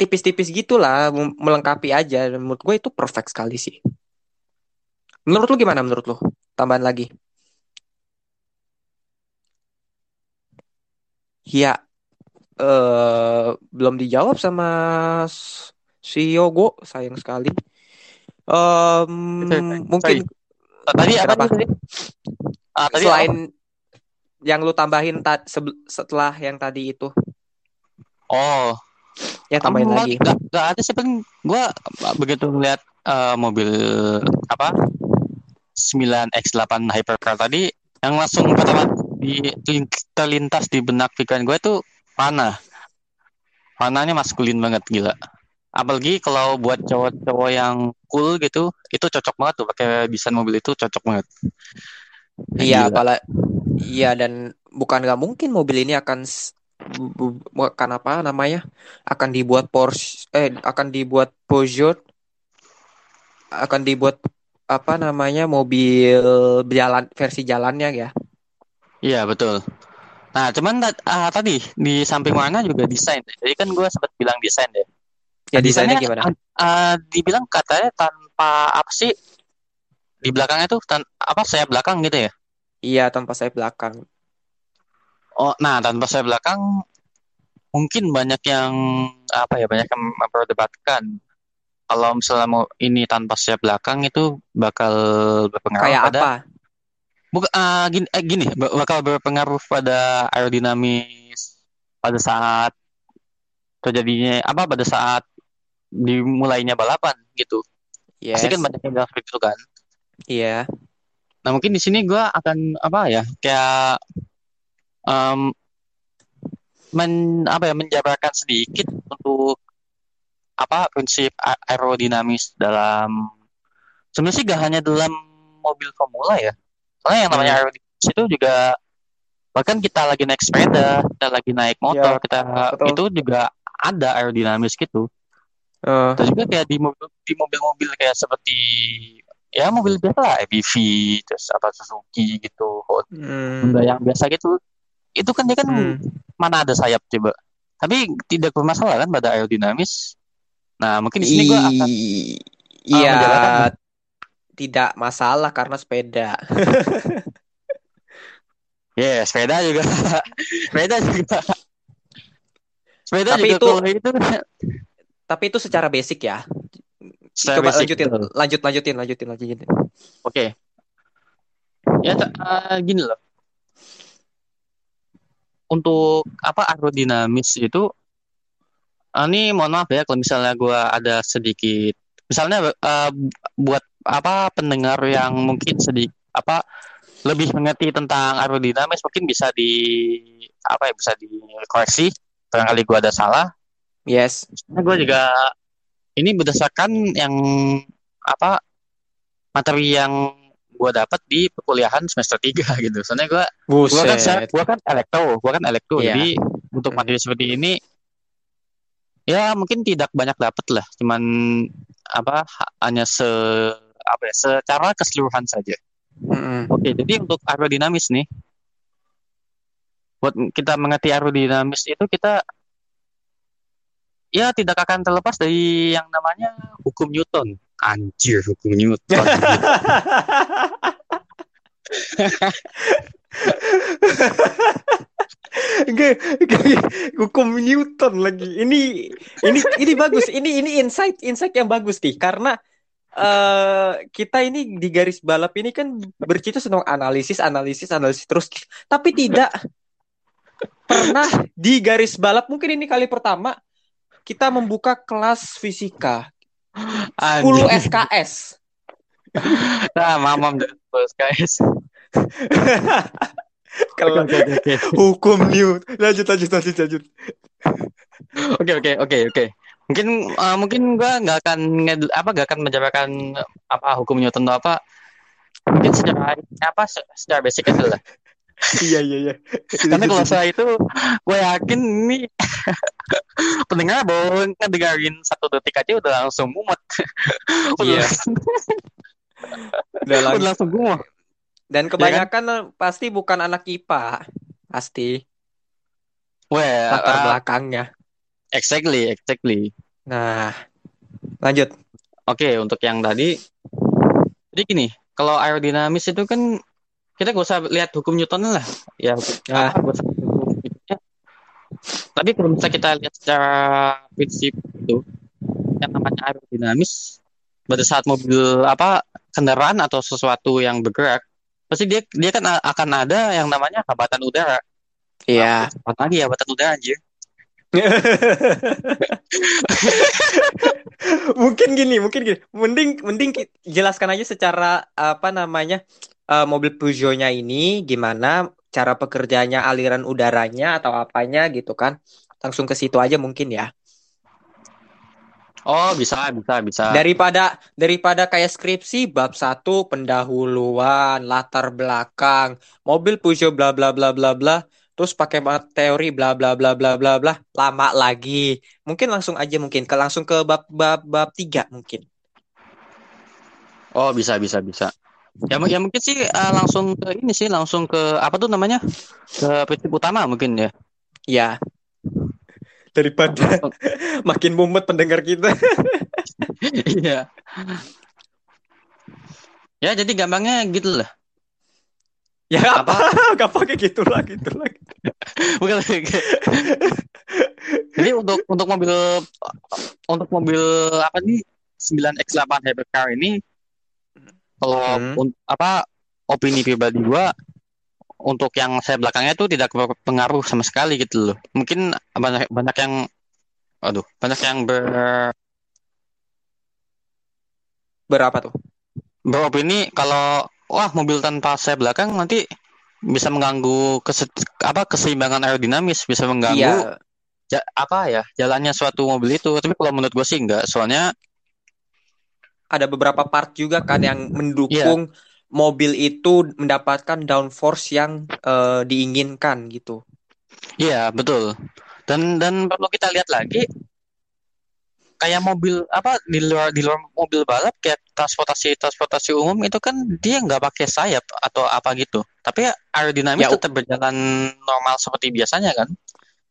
tipis-tipis gitulah melengkapi aja. Menurut gue itu perfect sekali sih. Menurut lu gimana menurut lu? Tambahan lagi. Ya, eh belum dijawab sama si Yogo, sayang sekali. Em, mungkin Tadi apa tadi? Ah, tadi selain apa? yang lu tambahin ta- setelah yang tadi itu, Oh, ya tambahin Kamu lagi. Gak, gak ada sih paling gue begitu ngeliat eh, mobil apa 9X8 Hypercar tadi yang langsung pertama di terlin- terlintas di benak pikiran gue tuh panah. Panahnya maskulin banget gila. Apalagi kalau buat cowok-cowok yang cool gitu, itu cocok banget tuh pakai desain mobil itu cocok banget. Iya, apalagi iya dan bukan nggak mungkin mobil ini akan bukan apa namanya akan dibuat Porsche eh akan dibuat Peugeot akan dibuat apa namanya mobil jalan versi jalannya ya. Iya betul. Nah cuman ah, tadi di samping warna juga desain. Jadi kan gue sempat bilang desain deh. Ya Nah, desainnya gimana? ah, dibilang katanya tanpa apa sih di belakangnya tuh tan apa sayap belakang gitu ya? Iya tanpa sayap belakang. Oh, nah tanpa sayap belakang mungkin banyak yang apa ya banyak yang memperdebatkan kalau misalnya mau ini tanpa sayap belakang itu bakal berpengaruh Kayak pada apa? bukan ah, gini eh, gini ba- bakal berpengaruh pada aerodinamis pada saat terjadinya apa pada saat dimulainya balapan gitu. Yes. Pasti kan banyak yang bilang seperti itu kan. Iya. Nah mungkin di sini gue akan apa ya kayak em, men apa ya menjabarkan sedikit untuk apa prinsip aerodinamis dalam sebenarnya sih gak hanya dalam mobil formula ya. Soalnya yang namanya Hmm. aerodinamis itu juga bahkan kita lagi naik sepeda, kita lagi naik motor, Iya, kita betul. itu juga ada aerodinamis gitu. Eh, Dan juga kayak di mobil di mobil-mobil kayak seperti ya mobil biasa lah EBV terus apa Suzuki gitu Hmm. Honda yang biasa gitu itu kan dia kan Hmm. mana ada sayap coba tapi tidak bermasalah kan pada aerodinamis nah mungkin di sini gua akan Iya, menjalankan. tidak masalah karena sepeda. ya sepeda juga sepeda juga sepeda Tapi juga itu- itu Tapi itu secara basic ya. secara Coba basic, lanjutin, lanjut, lanjutin, lanjutin, lanjutin. Oke. Ya ta- eh, gini loh. Untuk apa aerodinamis itu ini mohon maaf ya kalau misalnya gua ada sedikit misalnya eh, buat apa pendengar yang mungkin sedikit apa lebih mengerti tentang aerodinamis mungkin bisa di apa ya bisa dikoreksi barangkali gua ada salah Yes. Nah, gue juga ini berdasarkan yang apa materi yang gue dapat di perkuliahan semester 3 gitu. Soalnya gue gua kan gua kan elektro, gua kan elektro. Iya. Jadi untuk materi seperti ini ya mungkin tidak banyak dapat lah. Cuman apa ha- hanya se apa ya secara keseluruhan saja. Mm-mm. Oke, jadi untuk aerodinamis nih buat kita mengerti aerodinamis itu kita ya tidak akan terlepas dari yang namanya hukum Newton. Anjir, hukum Newton. Nggak, hukum Newton lagi. Ini ini ini bagus. Ini ini insight insight yang bagus nih karena eh kita ini di garis balap ini kan bercerita tentang analisis analisis analisis terus tapi tidak pernah di garis balap mungkin ini kali pertama kita membuka kelas fisika 10 Anjir. SKS. Nah, mamam terus guys. Oke, Kelas oke, oke. hukum Newton. Lanjut lanjut lanjut lanjut. Oke, oke, oke, oke. Mungkin eh, mungkin gua nggak akan apa nggak akan menjabarkan apa hukum Newton atau apa. Mungkin secara apa se- secara basic aja lah. Iya iya iya. Karena kalau saya itu gue yakin ini pendengar baru ngedengerin satu detik aja udah langsung mumet. udah, Iya. Udah udah langsung. langsung gumoh. Dan kebanyakan eh, pasti bukan anak IPA. Pasti Well, latar uh, belakangnya. exactly, exactly. Nah, lanjut. Oke, untuk yang tadi, jadi gini, kalau aerodinamis itu kan kita gak usah lihat hukum Newton lah, ya. Ah. apa, gak usah lihat hukum Newtonnya. Tapi kalau misalnya kita lihat secara prinsip itu, yang namanya aerodinamis, pada saat mobil apa kendaraan atau sesuatu yang bergerak, pasti dia dia kan akan ada yang namanya hambatan udara. Iya. Apa lagi ya hambatan udara anjir? mungkin gini, mungkin gini. Mending mending jelaskan aja secara apa namanya eh, mobil Peugeot-nya ini gimana cara pekerjaannya, aliran udaranya atau apanya gitu kan. Langsung ke situ aja mungkin ya. Oh, bisa, bisa, bisa. Daripada daripada kayak skripsi bab satu pendahuluan, latar belakang, mobil Peugeot bla bla bla bla bla, terus pakai teori bla bla bla bla bla bla, lama lagi. Mungkin langsung aja mungkin ke langsung ke bab bab bab tiga mungkin. Oh bisa bisa bisa. Ya, ya mungkin sih eh, langsung ke ini sih langsung ke apa tuh namanya ke prinsip utama mungkin ya. Ya. Daripada makin mumet pendengar kita. Iya. Ya jadi gampangnya gitu lah. Ya Apa? pakai gitu lah, gitu lah. Bukan. jadi untuk untuk mobil untuk mobil apa nih 9X8 Hypercar ini kalau Hmm. apa opini pribadi gua untuk yang saya belakangnya itu tidak berpengaruh sama sekali gitu loh. Mungkin banyak banyak yang aduh, banyak yang ber Berapa tuh? beropini kalau wah mobil tanpa saya belakang nanti bisa mengganggu kese- apa keseimbangan aerodinamis, bisa mengganggu Iya, ja- apa ya jalannya suatu mobil itu. Tapi kalau menurut gue sih enggak, soalnya ada beberapa part juga kan yang mendukung mobil itu mendapatkan downforce yang eh, diinginkan gitu. iya betul. Dan dan perlu kita lihat lagi kayak mobil apa di luar di luar mobil balap kayak transportasi transportasi umum itu kan dia nggak pakai sayap atau apa gitu tapi aerodinamis Ya, tetap berjalan normal seperti biasanya kan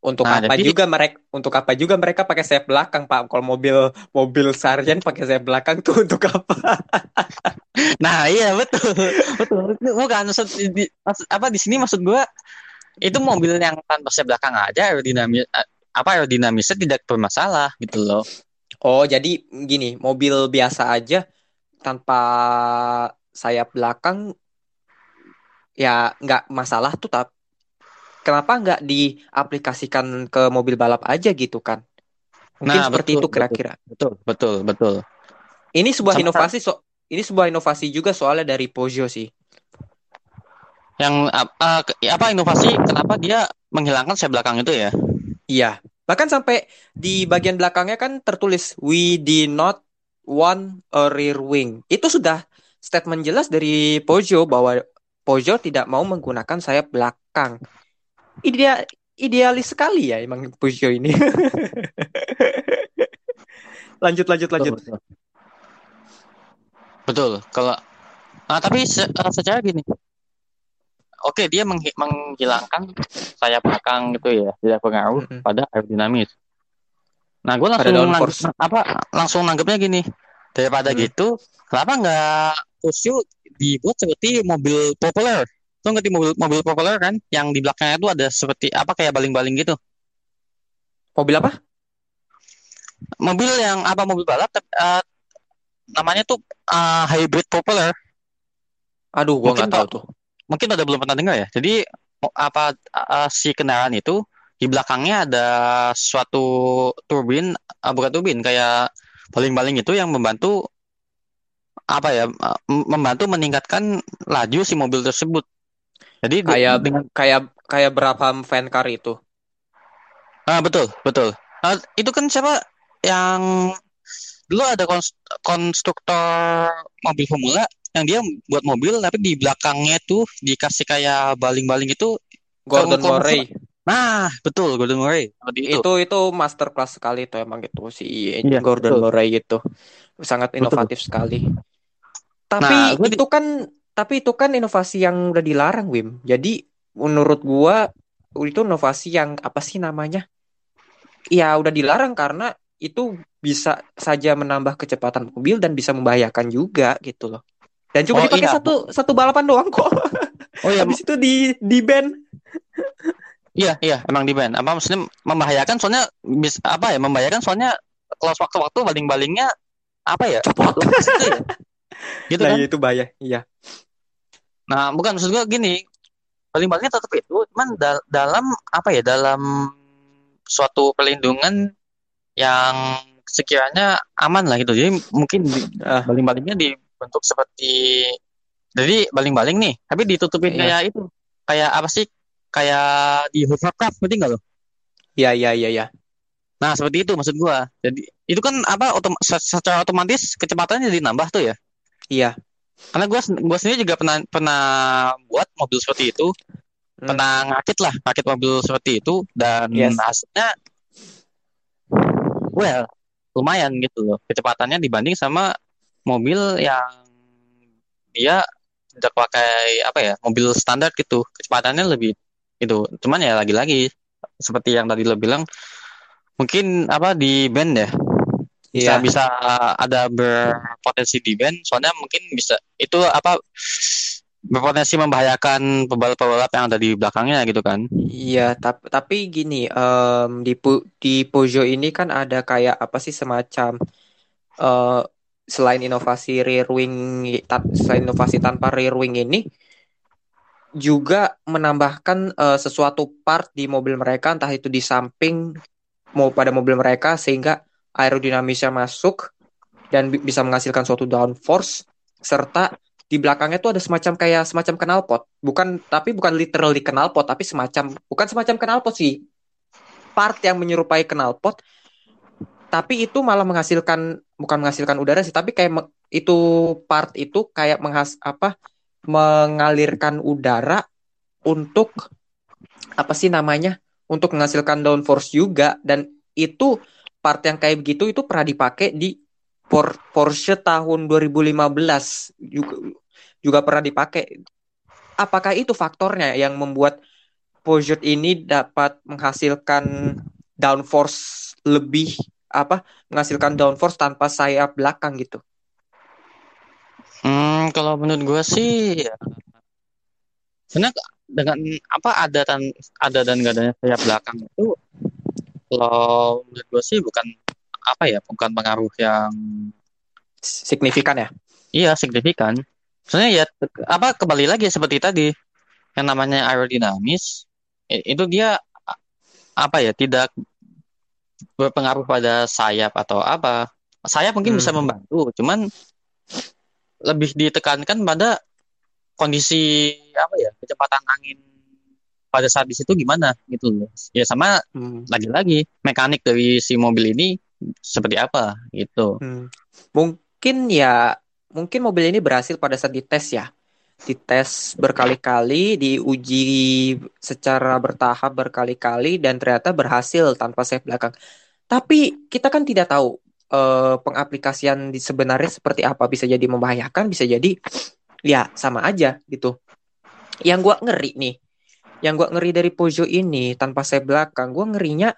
Untuk Nah, apa jadi- juga mereka untuk apa juga mereka pakai sayap belakang, Pak. Kalau mobil mobil sarjan pakai sayap belakang tuh untuk apa? nah iya betul betul bukan maksud di, maksud- apa di sini maksud gua itu mobil yang tanpa sayap belakang aja aerodinamis apa aerodinamisnya tidak bermasalah gitu loh Oh, jadi gini, mobil biasa aja tanpa sayap belakang ya nggak masalah tuh tap. Kenapa nggak diaplikasikan ke mobil balap aja gitu kan? Mungkin Nah, seperti betul, itu kira-kira. betul betul betul Ini sebuah Sama- inovasi so ini sebuah inovasi juga soalnya dari Peugeot sih. yang apa apa inovasi kenapa dia menghilangkan sayap belakang itu ya Iya. Bahkan sampai di bagian belakangnya kan tertulis we did not want a rear wing. Itu sudah statement jelas dari Peugeot bahwa Peugeot tidak mau menggunakan sayap belakang. Idea idealis sekali ya emang Peugeot ini. lanjut lanjut lanjut. Betul. Kalau nah tapi se- secara gini. Oke, dia menghi- menghilangkan sayap belakang gitu ya, tidak pengaruh Mm-mm. pada aerodinamis. Nah, gue langsung downforce. apa langsung nanggepnya gini. Daripada Hmm. gitu, kenapa nggak Pushu dibuat seperti mobil populer? Tuh ngerti mobil mobil populer kan? Yang di belakangnya itu ada seperti apa kayak baling-baling gitu. Mobil apa? Mobil yang apa mobil balap tapi eh, namanya tuh eh, hybrid popular. Aduh, gua nggak tahu tuh. mungkin ada belum pernah dengar ya. Jadi apa uh, si kendaraan itu di belakangnya ada suatu turbin, uh, bukan turbin, kayak baling-baling itu yang membantu apa ya, uh, membantu meningkatkan laju si mobil tersebut. Jadi Kayak dengan kayak kayak Brabham fan car itu. ah betul betul. Ah, itu kan siapa yang dulu ada kons- konstruktor mobil Formula yang dia buat mobil tapi di belakangnya tuh dikasih kayak baling-baling itu Gordon kalau Murray. Nah, betul Gordon Murray. Itu. Itu itu masterclass sekali tuh emang gitu si Iya, Gordon betul. Murray gitu. Sangat Betul. inovatif sekali. Tapi Nah, di- itu kan tapi itu kan inovasi yang udah dilarang, Wim. Jadi menurut gua itu inovasi yang apa sih namanya? Ya udah dilarang karena itu bisa saja menambah kecepatan mobil dan bisa membahayakan juga gitu loh. Dan cuma Oh, dipakai iya. satu satu balapan doang kok. Oh iya, Habis itu di di ban. iya, iya, emang di ban. Apa maksudnya membahayakan soalnya bis apa ya? Membahayakan soalnya kalau waktu-waktu baling-balingnya apa ya? Copot. Gitu ya. Gitu Nah, kan? itu bahaya. Iya. Nah, bukan maksud gua gini. Baling-balingnya tetap itu, cuman dal- dalam apa ya? Dalam suatu perlindungan yang sekiranya aman lah gitu. Jadi mungkin di- Ah. baling-balingnya dibentuk seperti jadi baling-baling nih, tapi ditutupin Iya. kayak itu. Kayak apa sih? Kayak di hovercraft, ngerti nggak lo? Iya, iya, iya, iya. Nah, seperti itu maksud gua. Jadi itu kan apa otom- se- secara otomatis kecepatannya jadi nambah tuh ya. Iya. Karena gua sen- gua sendiri juga pernah pernah buat mobil seperti itu, Hmm. pernah ngakit lah, ngakit mobil seperti itu dan Yes. hasilnya well, lumayan gitu loh. Kecepatannya dibanding sama mobil yang dia tidak pakai apa ya, mobil standar gitu. Kecepatannya lebih itu. Cuman ya lagi-lagi seperti yang tadi lo bilang mungkin apa di band ya Iya. bisa ada berpotensi di ban soalnya mungkin bisa itu apa berpotensi membahayakan pebalap-pebalap yang ada di belakangnya gitu kan Iya, tapi tapi gini, em, di Pu- di Peugeot ini kan ada kayak apa sih semacam eh selain inovasi rear wing, selain inovasi tanpa rear wing ini juga menambahkan eh, sesuatu part di mobil mereka, entah itu di samping mau pada mobil mereka sehingga aerodinamisnya masuk dan bi- bisa menghasilkan suatu downforce serta di belakangnya tuh ada semacam kayak semacam knalpot. Bukan tapi bukan literally knalpot tapi semacam bukan semacam knalpot sih. Part yang menyerupai knalpot tapi itu malah menghasilkan bukan menghasilkan udara sih tapi kayak itu part itu kayak menghas apa mengalirkan udara untuk apa sih namanya untuk menghasilkan downforce juga dan itu part yang kayak begitu itu pernah dipakai di Por- Porsche tahun 2015 juga juga pernah dipakai. Apakah itu faktornya yang membuat Peugeot ini dapat menghasilkan downforce lebih apa menghasilkan downforce tanpa sayap belakang gitu? Hmm, kalau menurut gue sih ya, sebenarnya dengan apa ada dan ada dan gak adanya sayap belakang itu kalau menurut gue sih bukan apa ya bukan pengaruh yang Signifikan ya? iya signifikan. Sebenarnya ya apa kembali lagi seperti tadi yang namanya aerodinamis itu dia apa ya tidak berpengaruh pada sayap atau apa. Sayap mungkin bisa Hmm. membantu, cuman lebih ditekankan pada kondisi apa ya kecepatan angin pada saat di situ gimana gitu loh. Ya sama Hmm. lagi-lagi mekanik dari si mobil ini seperti apa gitu. Hmm. Mungkin ya, mungkin mobil ini berhasil pada saat dites ya. Dites berkali-kali, diuji secara bertahap berkali-kali dan ternyata berhasil tanpa sayap belakang. Tapi kita kan tidak tahu eh, pengaplikasian di sebenarnya seperti apa. Bisa jadi membahayakan, bisa jadi ya sama aja gitu. Yang gua ngeri nih, yang gua ngeri dari Peugeot ini tanpa sayap belakang, gua ngerinya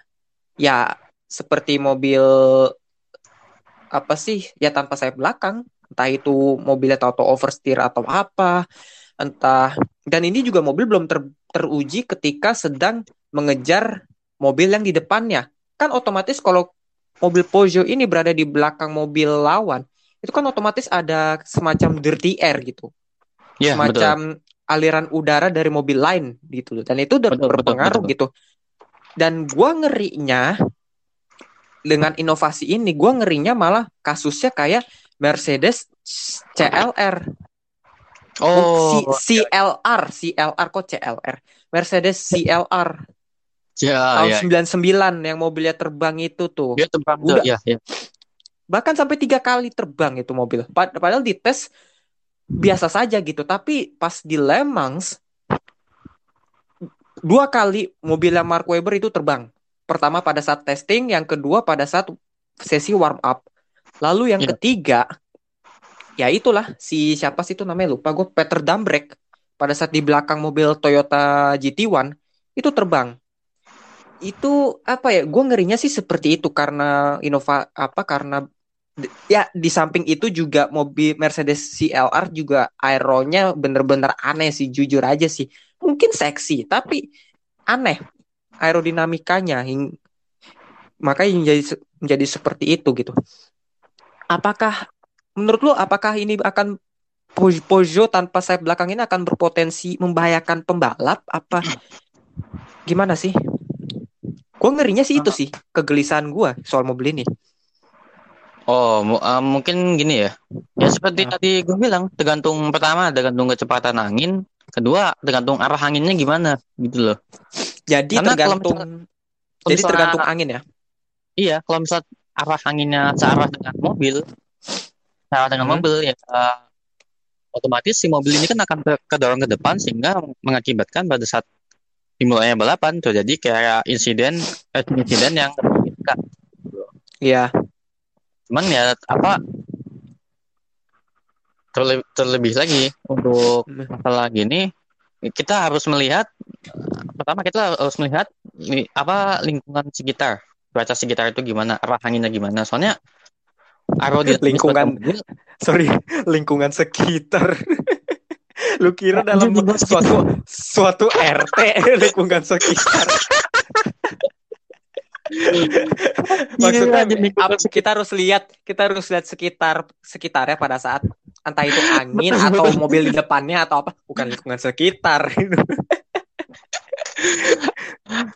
ya seperti mobil apa sih ya tanpa sayap belakang. Entah itu mobilnya auto oversteer atau apa entah dan ini juga mobil belum ter- teruji ketika sedang mengejar mobil yang di depannya. Kan otomatis kalau mobil Peugeot ini berada di belakang mobil lawan itu kan otomatis ada semacam dirty air gitu. Ya, betul. Aliran udara dari mobil lain gitu loh. dan itu udah Betul, berpengaruh betul. gitu dan gua ngerinya dengan inovasi ini gua ngerinya malah kasusnya kayak Mercedes CLR Oh, C- CLR CLR kok CLR Mercedes CLR ya, tahun ya. 99 yang mobilnya terbang itu tuh Dia terbang Udah. tuh, ya, ya. bahkan sampai tiga kali terbang itu mobil Pad- padahal di tes biasa saja gitu. Tapi pas di Le Mans dua kali mobilnya Mark Webber itu terbang. Pertama pada saat testing yang kedua pada saat sesi warm up. Lalu yang Iya. ketiga ya itulah si siapa sih itu namanya? Lupa gue Peter Dambrek pada saat di belakang mobil Toyota GT1 itu terbang. Itu apa ya gue ngerinya sih seperti itu karena inova apa karena ya di samping itu juga mobil Mercedes CLR juga aeronya bener-bener aneh sih jujur aja sih. Mungkin seksi tapi aneh aerodinamikanya hing makanya menjadi menjadi seperti itu gitu. Apakah menurut lo apakah ini akan Peugeot tanpa sayap belakang ini akan berpotensi membahayakan pembalap? Apa gimana sih? Gue ngerinya sih itu sih kegelisahan gue soal mobil ini Oh, eh, mungkin gini ya. Ya seperti Nah. tadi gue bilang, tergantung pertama tergantung kecepatan angin, kedua tergantung arah anginnya gimana gitu loh. jadi Karena kalau tergantung misalnya- jadi misalnya- tergantung angin ya Iya, kalau misal arah anginnya searah dengan mobil, searah dengan Hmm. mobil ya eh, otomatis si mobil ini kan akan ter- kedorong ke depan sehingga mengakibatkan pada saat dimulainya balapan terjadi kayak insiden eh, insiden yang. Iya Cuman ya apa terlebih, terlebih lagi untuk masalah gini kita harus melihat pertama kita harus melihat li- apa lingkungan sekitar cuaca sekitar itu gimana arah anginnya gimana. Soalnya aerodinamis Lingkungan. mobil sorry lingkungan sekitar. Lu kira dalam suatu suatu RT lingkungan sekitar maksudnya kita harus lihat kita harus lihat sekitar sekitarnya pada saat entah itu angin Betul, atau betul. mobil di depannya atau apa bukan lingkungan sekitar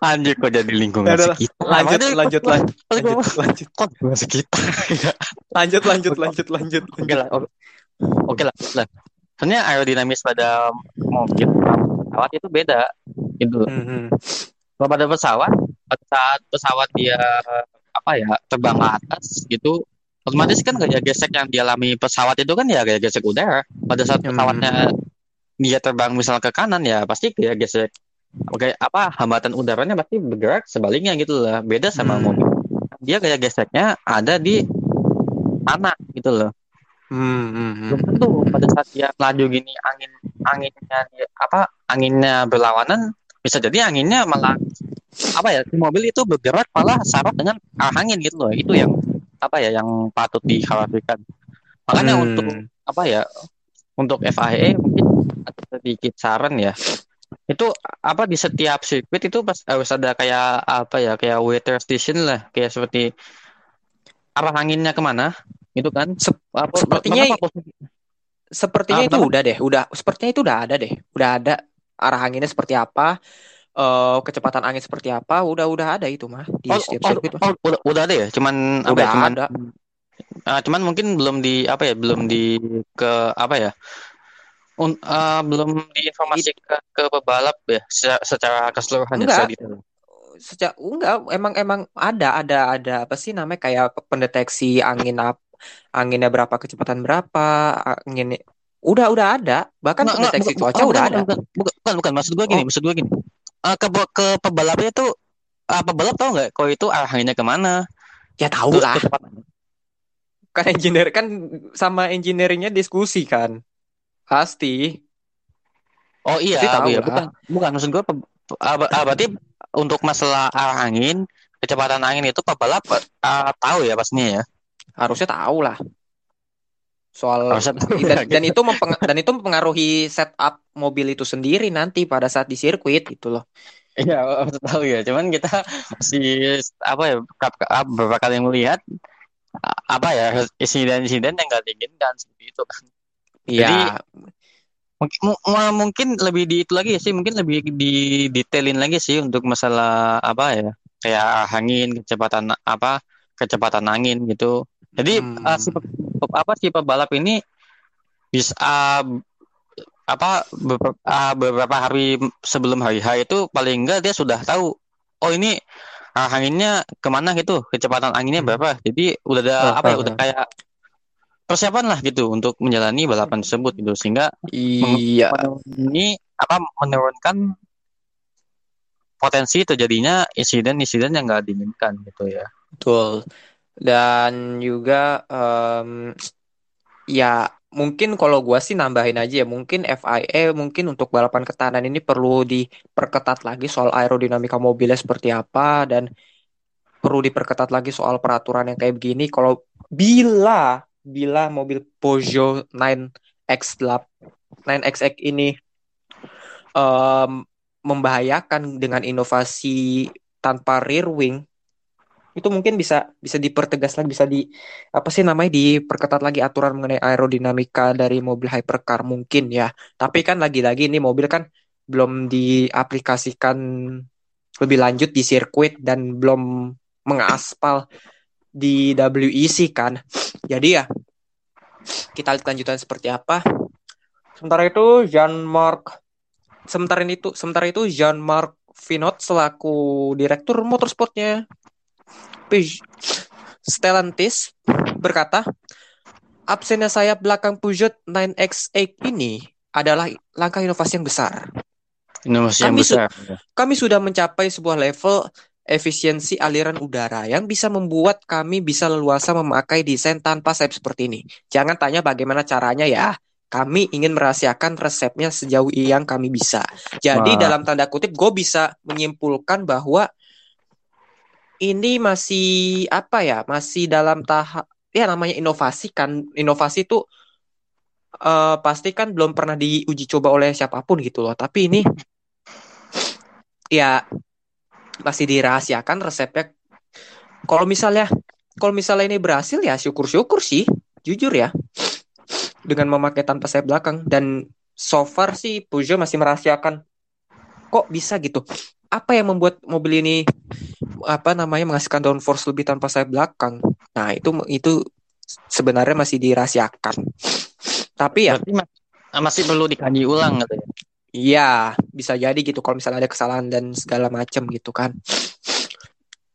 anjir kok jadi lingkungan Udah, udah, sekitar lanjut lanjut lanjut lanjut lanjut lingkungan sekitar lanjut lanjut lanjut lanjut Oke lah, oke lah, lah. Sebenarnya aerodinamis pada mobil pesawat itu beda. Gitu. Mhm. Kalau pada pesawat, pada saat pesawat dia apa ya terbang ke atas gitu, otomatis kan gaya gesek yang dialami pesawat itu kan ya gaya gesek udara. Pada saat Hmm. pesawatnya dia terbang misal ke kanan ya pasti gaya gesek Oke, apa hambatan udaranya pasti bergerak sebaliknya gitu lah. Beda sama Hmm. mobil. dia gaya geseknya ada di tanah gitu loh. Hmm, hmm, hmm. Belum tentu pada saat dia melaju gini angin anginnya dia, apa anginnya berlawanan bisa jadi anginnya malah apa ya si mobil itu bergerak malah syarat dengan arah angin gitu loh. Itu yang apa ya yang patut dikhawatirkan. Makanya Hmm. untuk apa ya untuk FIA mungkin ada sedikit saran ya itu apa di setiap sirkuit itu pas harus ada kayak apa ya kayak weather station lah kayak seperti arah anginnya ke mana gitu kan Sep- apa, sepertinya- apa posisi- Sepertinya Ah, itu kenapa? udah deh, udah sepertinya itu udah ada deh, udah ada arah anginnya seperti apa, eh, kecepatan angin seperti apa, udah udah ada itu mah di oh, setiap oh, sirkuit. mah. oh, udah, udah ada ya cuman apa Udah ya cuman ada. ah, cuman mungkin belum di apa ya belum di ke apa ya Un, ah, belum diinformasikan ke pebalap ya secara, secara keseluruhan ya Enggak. Sejak enggak, emang emang ada ada ada apa sih namanya kayak pendeteksi angin ap, anginnya berapa, kecepatan berapa, angin udah udah ada, bahkan Nggak, pendeteksi bukan, cuaca bukan, udah bukan, ada. bukan, bukan, bukan, maksud gua gini Oh. maksud gua gini Eh, ke ke pebalapnya tuh ah, pebalap tahu nggak kalau itu arah anginnya ke mana Ya tahu lah, kan engineer kan sama engineeringnya diskusi kan, pasti. Oh iya, Pasti tahu lah. bukan, bukan maksud gue, ah, ber- ah, berarti untuk masalah arah angin, kecepatan angin itu pebalap ah, tahu ya pastinya ya. Harusnya tahu lah. Soal dan, dan itu mempeng- dan itu mempengaruhi setup mobil itu sendiri nanti pada saat di sirkuit gitu loh. Iya, tahu ya. Cuman kita masih apa ya beberapa, kali melihat apa ya insiden-insiden yang nggak diinginkan seperti itu kan. Iya, Mungkin mu- mu- mungkin lebih di itu lagi sih, mungkin lebih di detailin lagi sih untuk masalah apa ya kayak angin, kecepatan apa kecepatan angin gitu. Jadi Hmm. si pe- apa si pebalap ini bisa ah, apa beberapa, ah, beberapa hari sebelum hari H itu paling enggak dia sudah tahu oh ini arah anginnya ke mana gitu kecepatan anginnya Hmm. berapa jadi udah ada apa ya ah, udah ah. kayak persiapan lah gitu untuk menjalani balapan tersebut gitu sehingga iya, ini apa menurunkan potensi terjadinya insiden-insiden yang nggak diinginkan gitu ya. betul. Dan juga em, ya mungkin kalau gua sih nambahin aja ya mungkin FIA mungkin untuk balapan ketahanan ini perlu diperketat lagi soal aerodinamika mobilnya seperti apa dan perlu diperketat lagi soal peraturan yang kayak begini. Kalau bila bila mobil Peugeot 9X8 9XX ini em, membahayakan dengan inovasi tanpa rear wing itu mungkin bisa bisa dipertegas lagi bisa di apa sih namanya diperketat lagi aturan mengenai aerodinamika dari mobil hypercar mungkin ya. Tapi kan lagi-lagi ini mobil kan belum diaplikasikan lebih lanjut di sirkuit dan belum mengaspal di WEC kan. Jadi ya kita lihat kelanjutan seperti apa. Sementara itu Jean-Marc sementara itu sementara itu Jean-Marc Vinot selaku direktur motorsportnya Stellantis berkata, absennya sayap belakang Peugeot 9X8 ini adalah langkah inovasi yang besar. Inovasi yang Kami su- besar. Kami sudah mencapai sebuah level efisiensi aliran udara yang bisa membuat kami bisa leluasa memakai desain tanpa sayap seperti ini. Jangan tanya bagaimana caranya ya. Kami ingin merahasiakan resepnya sejauh yang kami bisa. Jadi Wah. dalam tanda kutip gue bisa menyimpulkan bahwa ini masih apa ya? Masih dalam tahap ya namanya inovasi kan. Inovasi itu eh, pasti kan belum pernah diuji coba oleh siapa pun gitu loh. Tapi ini ya masih dirahasiakan resepnya. Kalau misalnya kalau misalnya ini berhasil ya syukur-syukur sih, jujur ya. Dengan memakai tanpa sayap belakang dan so far sih Peugeot masih merahasiakan kok bisa gitu. Apa yang membuat mobil ini apa namanya menghasilkan downforce lebih tanpa sayap belakang? Nah, itu itu sebenarnya masih dirahasiakan. Tapi ya Berarti ma- masih perlu dikaji ulang gitu ya. Iya, bisa jadi gitu kalau misalnya ada kesalahan dan segala macam gitu kan.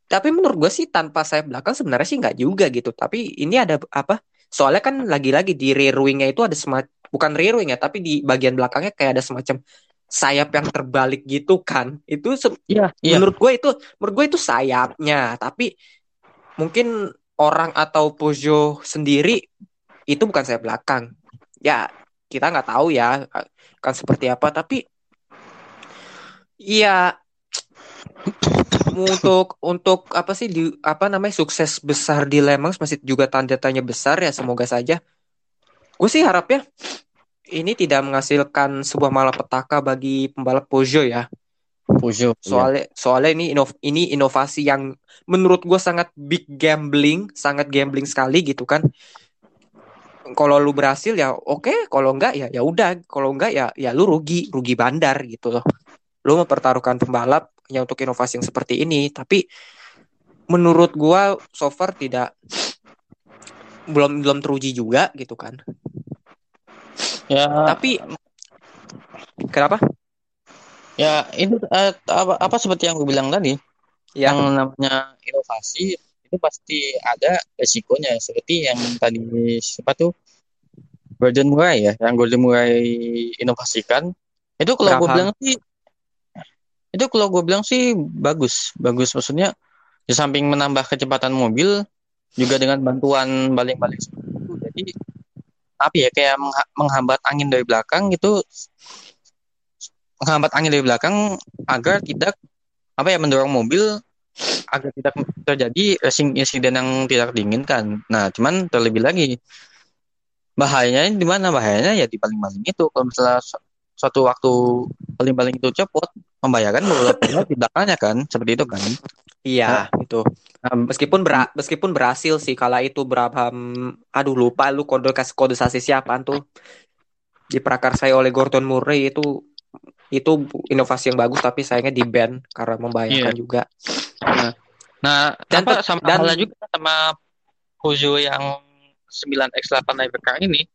Tapi menurut gue sih tanpa sayap belakang sebenarnya sih nggak juga gitu. Tapi ini ada apa? Soalnya kan lagi-lagi di rear wingnya itu ada semacam bukan rear wing ya, tapi di bagian belakangnya kayak ada semacam sayap yang terbalik gitu kan. Itu se- iya. menurut gue itu menurut gue itu sayapnya. Tapi mungkin orang atau Peugeot sendiri itu bukan saya belakang. Ya, kita nggak tahu ya kan seperti apa, tapi iya untuk untuk apa sih di apa namanya sukses besar di Le Mans masih juga tanda tanya besar ya semoga saja. Gue sih harap ya ini tidak menghasilkan sebuah malapetaka bagi pembalap Peugeot ya. Peugeot. iya. Soalnya soalnya ini inov, ini inovasi yang menurut gue sangat big gambling, sangat gambling sekali gitu kan. Kalau lu berhasil ya oke, kalau enggak ya ya udah, kalau enggak ya ya lu rugi, rugi bandar gitu loh. Lu mempertaruhkan pembalap ya untuk inovasi yang seperti ini, tapi menurut gua so far tidak belum belum teruji juga gitu kan. Ya, Tapi kenapa? ya itu eh, apa, apa seperti yang gue bilang tadi, Ya, yang namanya inovasi itu pasti ada resikonya. Seperti yang tadi siapa tuh Gordon Murray ya, yang Gordon Murray inovasikan. Itu kalau gue bilang sih, itu kalau gue bilang sih bagus, bagus maksudnya di samping menambah kecepatan mobil juga dengan bantuan baling-baling seperti itu. Jadi apa ya kayak mengha- menghambat angin dari belakang gitu menghambat angin dari belakang agar tidak apa ya mendorong mobil agar tidak terjadi racing incident yang tidak diinginkan. Nah, cuman terlebih lagi bahayanya di mana bahayanya ya di paling-paling itu kalau misalnya su- suatu waktu paling-paling itu copot membahayakan beberapa di belakangnya kan seperti itu kan. iya itu. Nah, Meskipun bera- meskipun berhasil sih kala itu Brabham aduh lupa lu kode kode sasis siapa tuh diprakarsai oleh Gordon Murray itu itu inovasi yang bagus tapi sayangnya di ban karena membahayakan Iya. juga. Nah, Dan apa sama dan- halnya juga sama Peugeot yang 9X8 Hypercar ini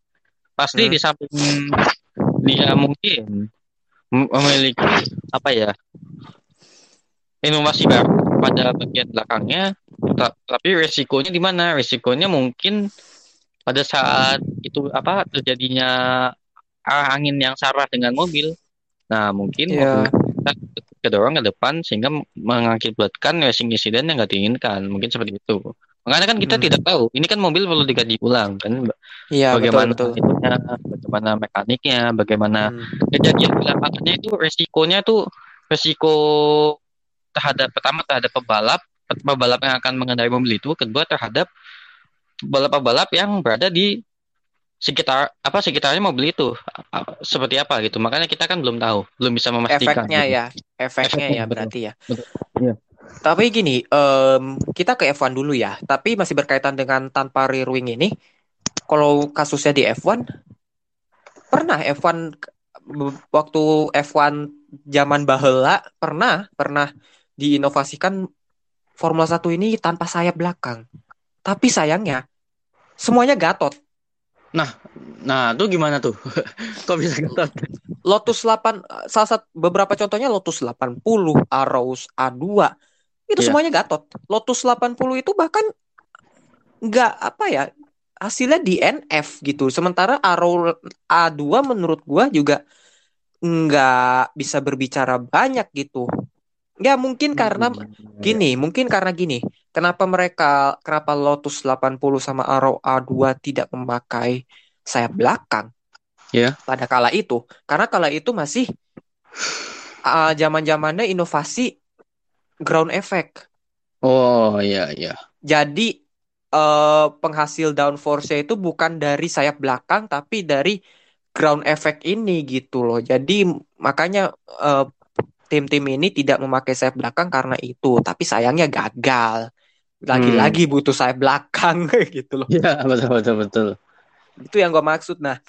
pasti Hmm. di samping dia mungkin mem- memiliki apa ya inovasi baru pada bagian belakangnya ta- tapi resikonya di mana resikonya mungkin pada saat itu apa terjadinya angin yang sarah dengan mobil nah mungkin Iya. mobil kita kedorong ke depan sehingga mengakibatkan racing incident yang nggak diinginkan mungkin seperti itu makanya kan kita Hmm. tidak tahu ini kan mobil perlu dikaji ulang kan Iya, bagaimana betul betul. itunya bagaimana mekaniknya bagaimana Hmm. kejadian di lapangannya itu resikonya tuh resiko terhadap pertama terhadap pebalap pebalap yang akan mengendarai mobil itu kedua terhadap pebalap-pebalap yang berada di sekitar apa sekitarnya mobil itu seperti apa gitu makanya kita kan belum tahu belum bisa memastikan Efeknya gitu. ya, efeknya Efeknya, ya betul. berarti ya. Betul. Iya. Tapi gini, em, kita ke F1 dulu ya. Tapi masih berkaitan dengan tanpa rear wing ini. Kalau kasusnya di F1, pernah F1 ke- be- waktu F1 zaman bahela pernah pernah diinovasikan Formula 1 ini tanpa sayap belakang. Tapi sayangnya semuanya gatot. nah tuh gimana tuh kok bisa gatot Lotus 8 salah satu beberapa contohnya Lotus 80, Aros A2 itu Iya. semuanya gatot. Lotus 80 itu bahkan nggak apa ya hasilnya di NF gitu. Sementara Aros A2 menurut gua juga nggak bisa berbicara banyak gitu. Ya mungkin karena gini, mungkin karena gini. Kenapa mereka kenapa Lotus 80 sama Aros A2 tidak memakai sayap belakang? Ya. pada kala itu karena kala itu masih uh, zaman-zamannya inovasi ground effect oh iya iya jadi eh, penghasil downforce itu bukan dari sayap belakang tapi dari ground effect ini gitu loh jadi makanya eh, tim-tim ini tidak memakai sayap belakang karena itu. Tapi sayangnya gagal. Lagi-lagi butuh sayap belakang gitu loh. Iya betul betul betul. Itu yang gue maksud. Nah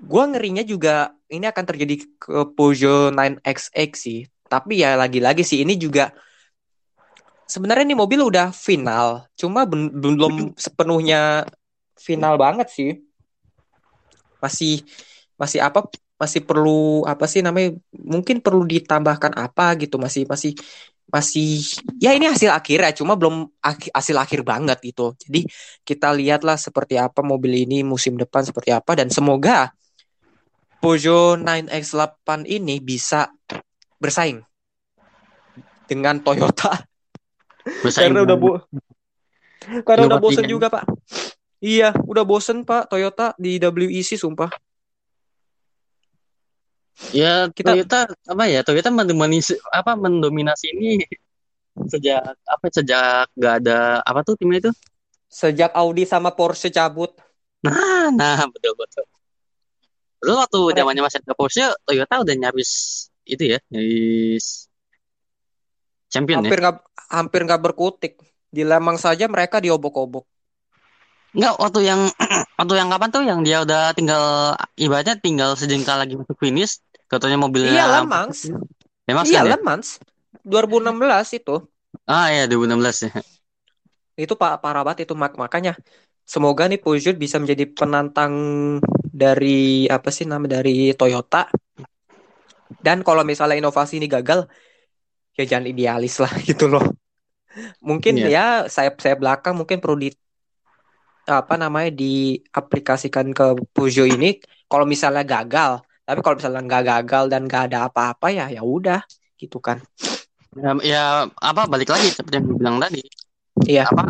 gue ngerinya juga ini akan terjadi ke Peugeot 9XX sih. Tapi ya lagi-lagi sih ini juga sebenarnya ini mobil udah final. Cuma belum sepenuhnya final banget sih. Masih masih apa masih perlu apa sih namanya mungkin perlu ditambahkan apa gitu masih masih masih ya ini hasil akhir ya cuma belum ak- hasil akhir banget gitu jadi kita lihatlah seperti apa mobil ini musim depan seperti apa dan semoga Peugeot 9X8 ini bisa bersaing dengan Toyota Bersaing karena udah bu Karena udah bosen juga, Pak. Iya, udah bosen, Pak, Toyota di WEC, sumpah. Ya Kita- Toyota apa ya Toyota mendominasi apa mendominasi ini sejak apa sejak gak ada apa tuh timnya itu Sejak Audi sama Porsche cabut. nah nah betul betul Dulu waktu Mereka- zamannya masih ada Porsche Toyota udah nyaris itu ya nyaris champion ya hampir nggak hampir nggak berkutik. Di Lemang saja mereka diobok-obok. Enggak waktu yang waktu yang kapan tuh yang dia udah tinggal ibaratnya tinggal sejengkal lagi masuk finish katanya mobilnya Iya, Le Mans. Le Mans Iya, kan ya? Le Mans. 2016 itu. ah ya 2016 ya Itu Pak parah banget itu mak makanya semoga nih Peugeot bisa menjadi penantang dari apa sih nama dari Toyota. Dan kalau misalnya inovasi ini gagal, ya jangan idealis lah gitu loh. Mungkin Iya. ya saya saya belakang mungkin perlu di apa namanya diaplikasikan ke Peugeot ini kalau misalnya gagal. Tapi kalau misalnya nggak gagal dan nggak ada apa-apa ya ya udah gitu kan. Ya, ya, apa balik lagi seperti yang gue bilang tadi Iya. apa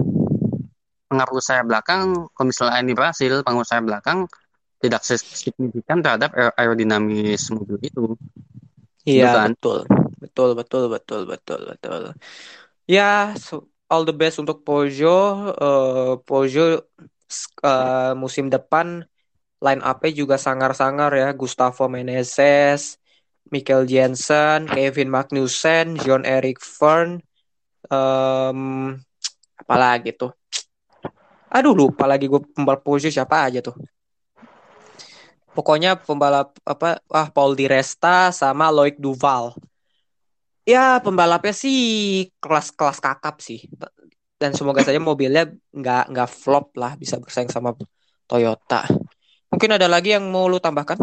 pengaruh saya belakang kalau misalnya ini berhasil pengaruh saya belakang tidak signifikan terhadap aer- aerodinamis mobil itu Iya, kan? betul. Betul, betul, betul, betul, betul. Ya, so- all the best untuk. Eh, Peugeot s- eh, musim depan line up-nya juga sangar-sangar ya. Gustavo Meneses, Michael Jensen, Kevin Magnussen, John Eric Verne, em, apalagi tuh. Aduh, lupa lagi gue pembalap Peugeot siapa aja tuh. Pokoknya pembalap apa ah Paul Di Resta sama Loic Duval. Ya pembalapnya sih kelas-kelas kakap sih. Dan semoga saja mobilnya nggak nggak flop lah bisa bersaing sama Toyota. Mungkin ada lagi yang mau lu tambahkan?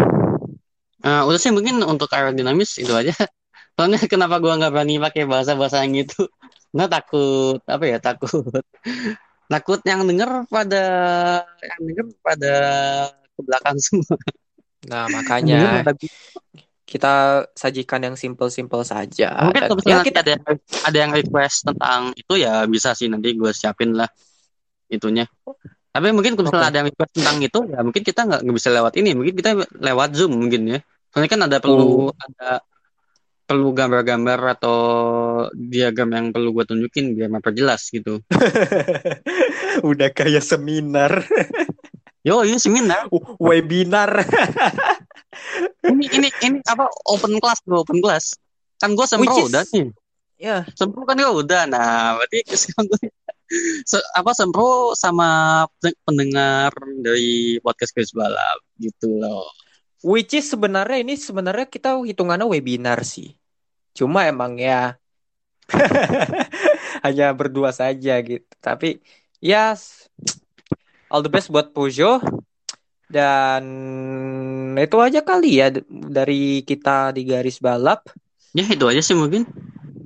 Eh, udah sih mungkin untuk aerodinamis itu aja. Soalnya kenapa gua nggak berani pakai bahasa-bahasa yang gitu? Nggak takut apa ya takut. Takut yang denger pada yang denger pada ke belakang semua. Nah makanya. Kita sajikan yang simple-simple saja. mungkin Dan kalau ya kita ada ada yang request tentang itu ya bisa sih nanti gue siapin lah itunya tapi mungkin kalau misalnya Oke. ada yang request tentang itu ya mungkin kita nggak bisa lewat ini. Mungkin kita lewat zoom mungkin ya. Soalnya kan ada perlu ada perlu gambar-gambar atau diagram yang perlu gue tunjukin biar memperjelas gitu. Udah kayak seminar, yo ini seminar. Webinar. ini ini ini apa open class bro open class. Kan gue sempro is- udah nih. Ya, sempro kan gue udah. Nah berarti sekarang gue se- apa sempro sama pendengar dari podcast Chris Balap gitu loh which is sebenarnya ini sebenarnya kita hitungannya webinar sih. Cuma emang ya hanya berdua saja gitu. Tapi ya s- all the best buat Peugeot dan itu aja kali ya dari kita di garis balap. ya itu aja sih mungkin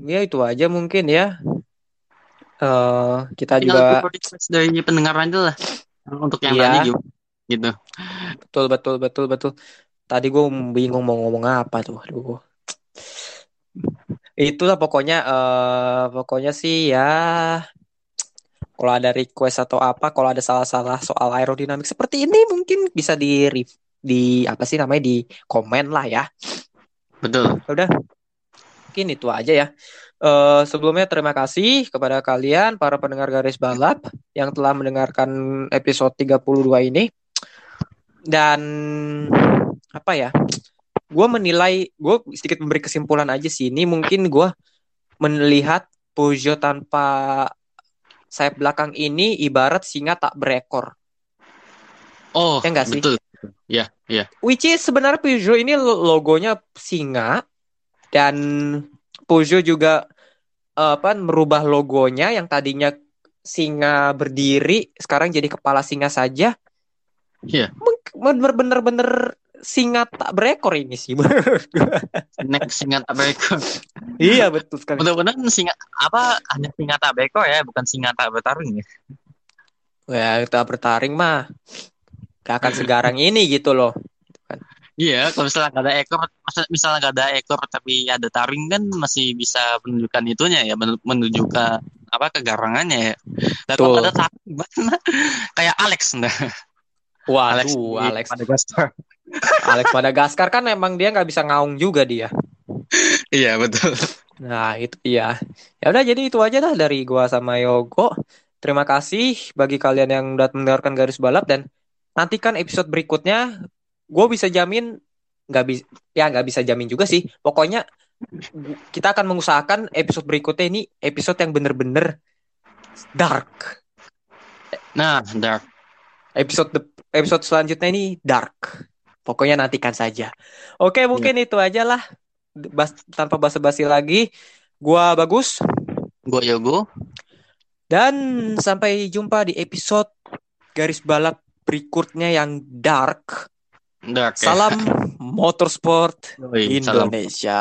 Ya itu aja mungkin ya. Eh kita tinggal juga dari pendengar aja lah untuk yang Iya. tadi juga gitu betul betul betul betul. Tadi gue bingung mau ngomong apa tuh. Aduh. Itulah pokoknya eh pokoknya sih ya kalau ada request atau apa, kalau ada salah-salah soal aerodinamik seperti ini mungkin bisa di di apa sih namanya di komen lah ya. betul Udah. Mungkin itu aja ya. Eh sebelumnya terima kasih kepada kalian para pendengar garis balap yang telah mendengarkan episode 32 ini. Dan apa ya? Gue menilai, gue sedikit memberi kesimpulan aja sih. Ini mungkin gue melihat Peugeot tanpa sayap belakang ini ibarat singa tak berekor. oh Ya sih? betul ya ya Which is sebenarnya Peugeot ini lo- logonya singa dan Peugeot juga eh, apa merubah logonya yang tadinya singa berdiri sekarang jadi kepala singa saja. Iya. Bener-bener bener singa tak berekor ini sih menurut next singa tak berekor Iya betul sekali. Mudah-mudahan singa apa hanya singa tak bekor ya, bukan singa tak bertarung ya. Ya kita bertaring mah gak akan segarang ini gitu loh. Iya, kalau misalnya nggak ada ekor, misalnya nggak ada ekor tapi ada taring kan masih bisa menunjukkan itunya ya, men- menunjukkan apa kegarangannya ya. Dan Betul. kalau ada takut gimana? Kayak Alex nah. Waduh, Alex, di Alex. Madagaskar. Alex Madagaskar kan emang dia nggak bisa ngaung juga dia. Iya betul. Nah, itu iya. Ya udah jadi itu aja dah dari gua sama Yogo. Terima kasih bagi kalian yang udah mendengarkan garis balap dan nantikan episode berikutnya. Gue bisa jamin nggak bisa ya nggak bisa jamin juga sih. Pokoknya kita akan mengusahakan episode berikutnya ini episode yang bener-bener dark. Nah, Dark. Episode de- episode selanjutnya ini dark. Pokoknya nantikan saja. Oke, mungkin itu aja lah. Bas- tanpa basa-basi lagi. Gua bagus. Gue Yogo. Dan sampai jumpa di episode garis balap berikutnya yang dark. Ya. Salam motorsport Yoi, salam. Indonesia.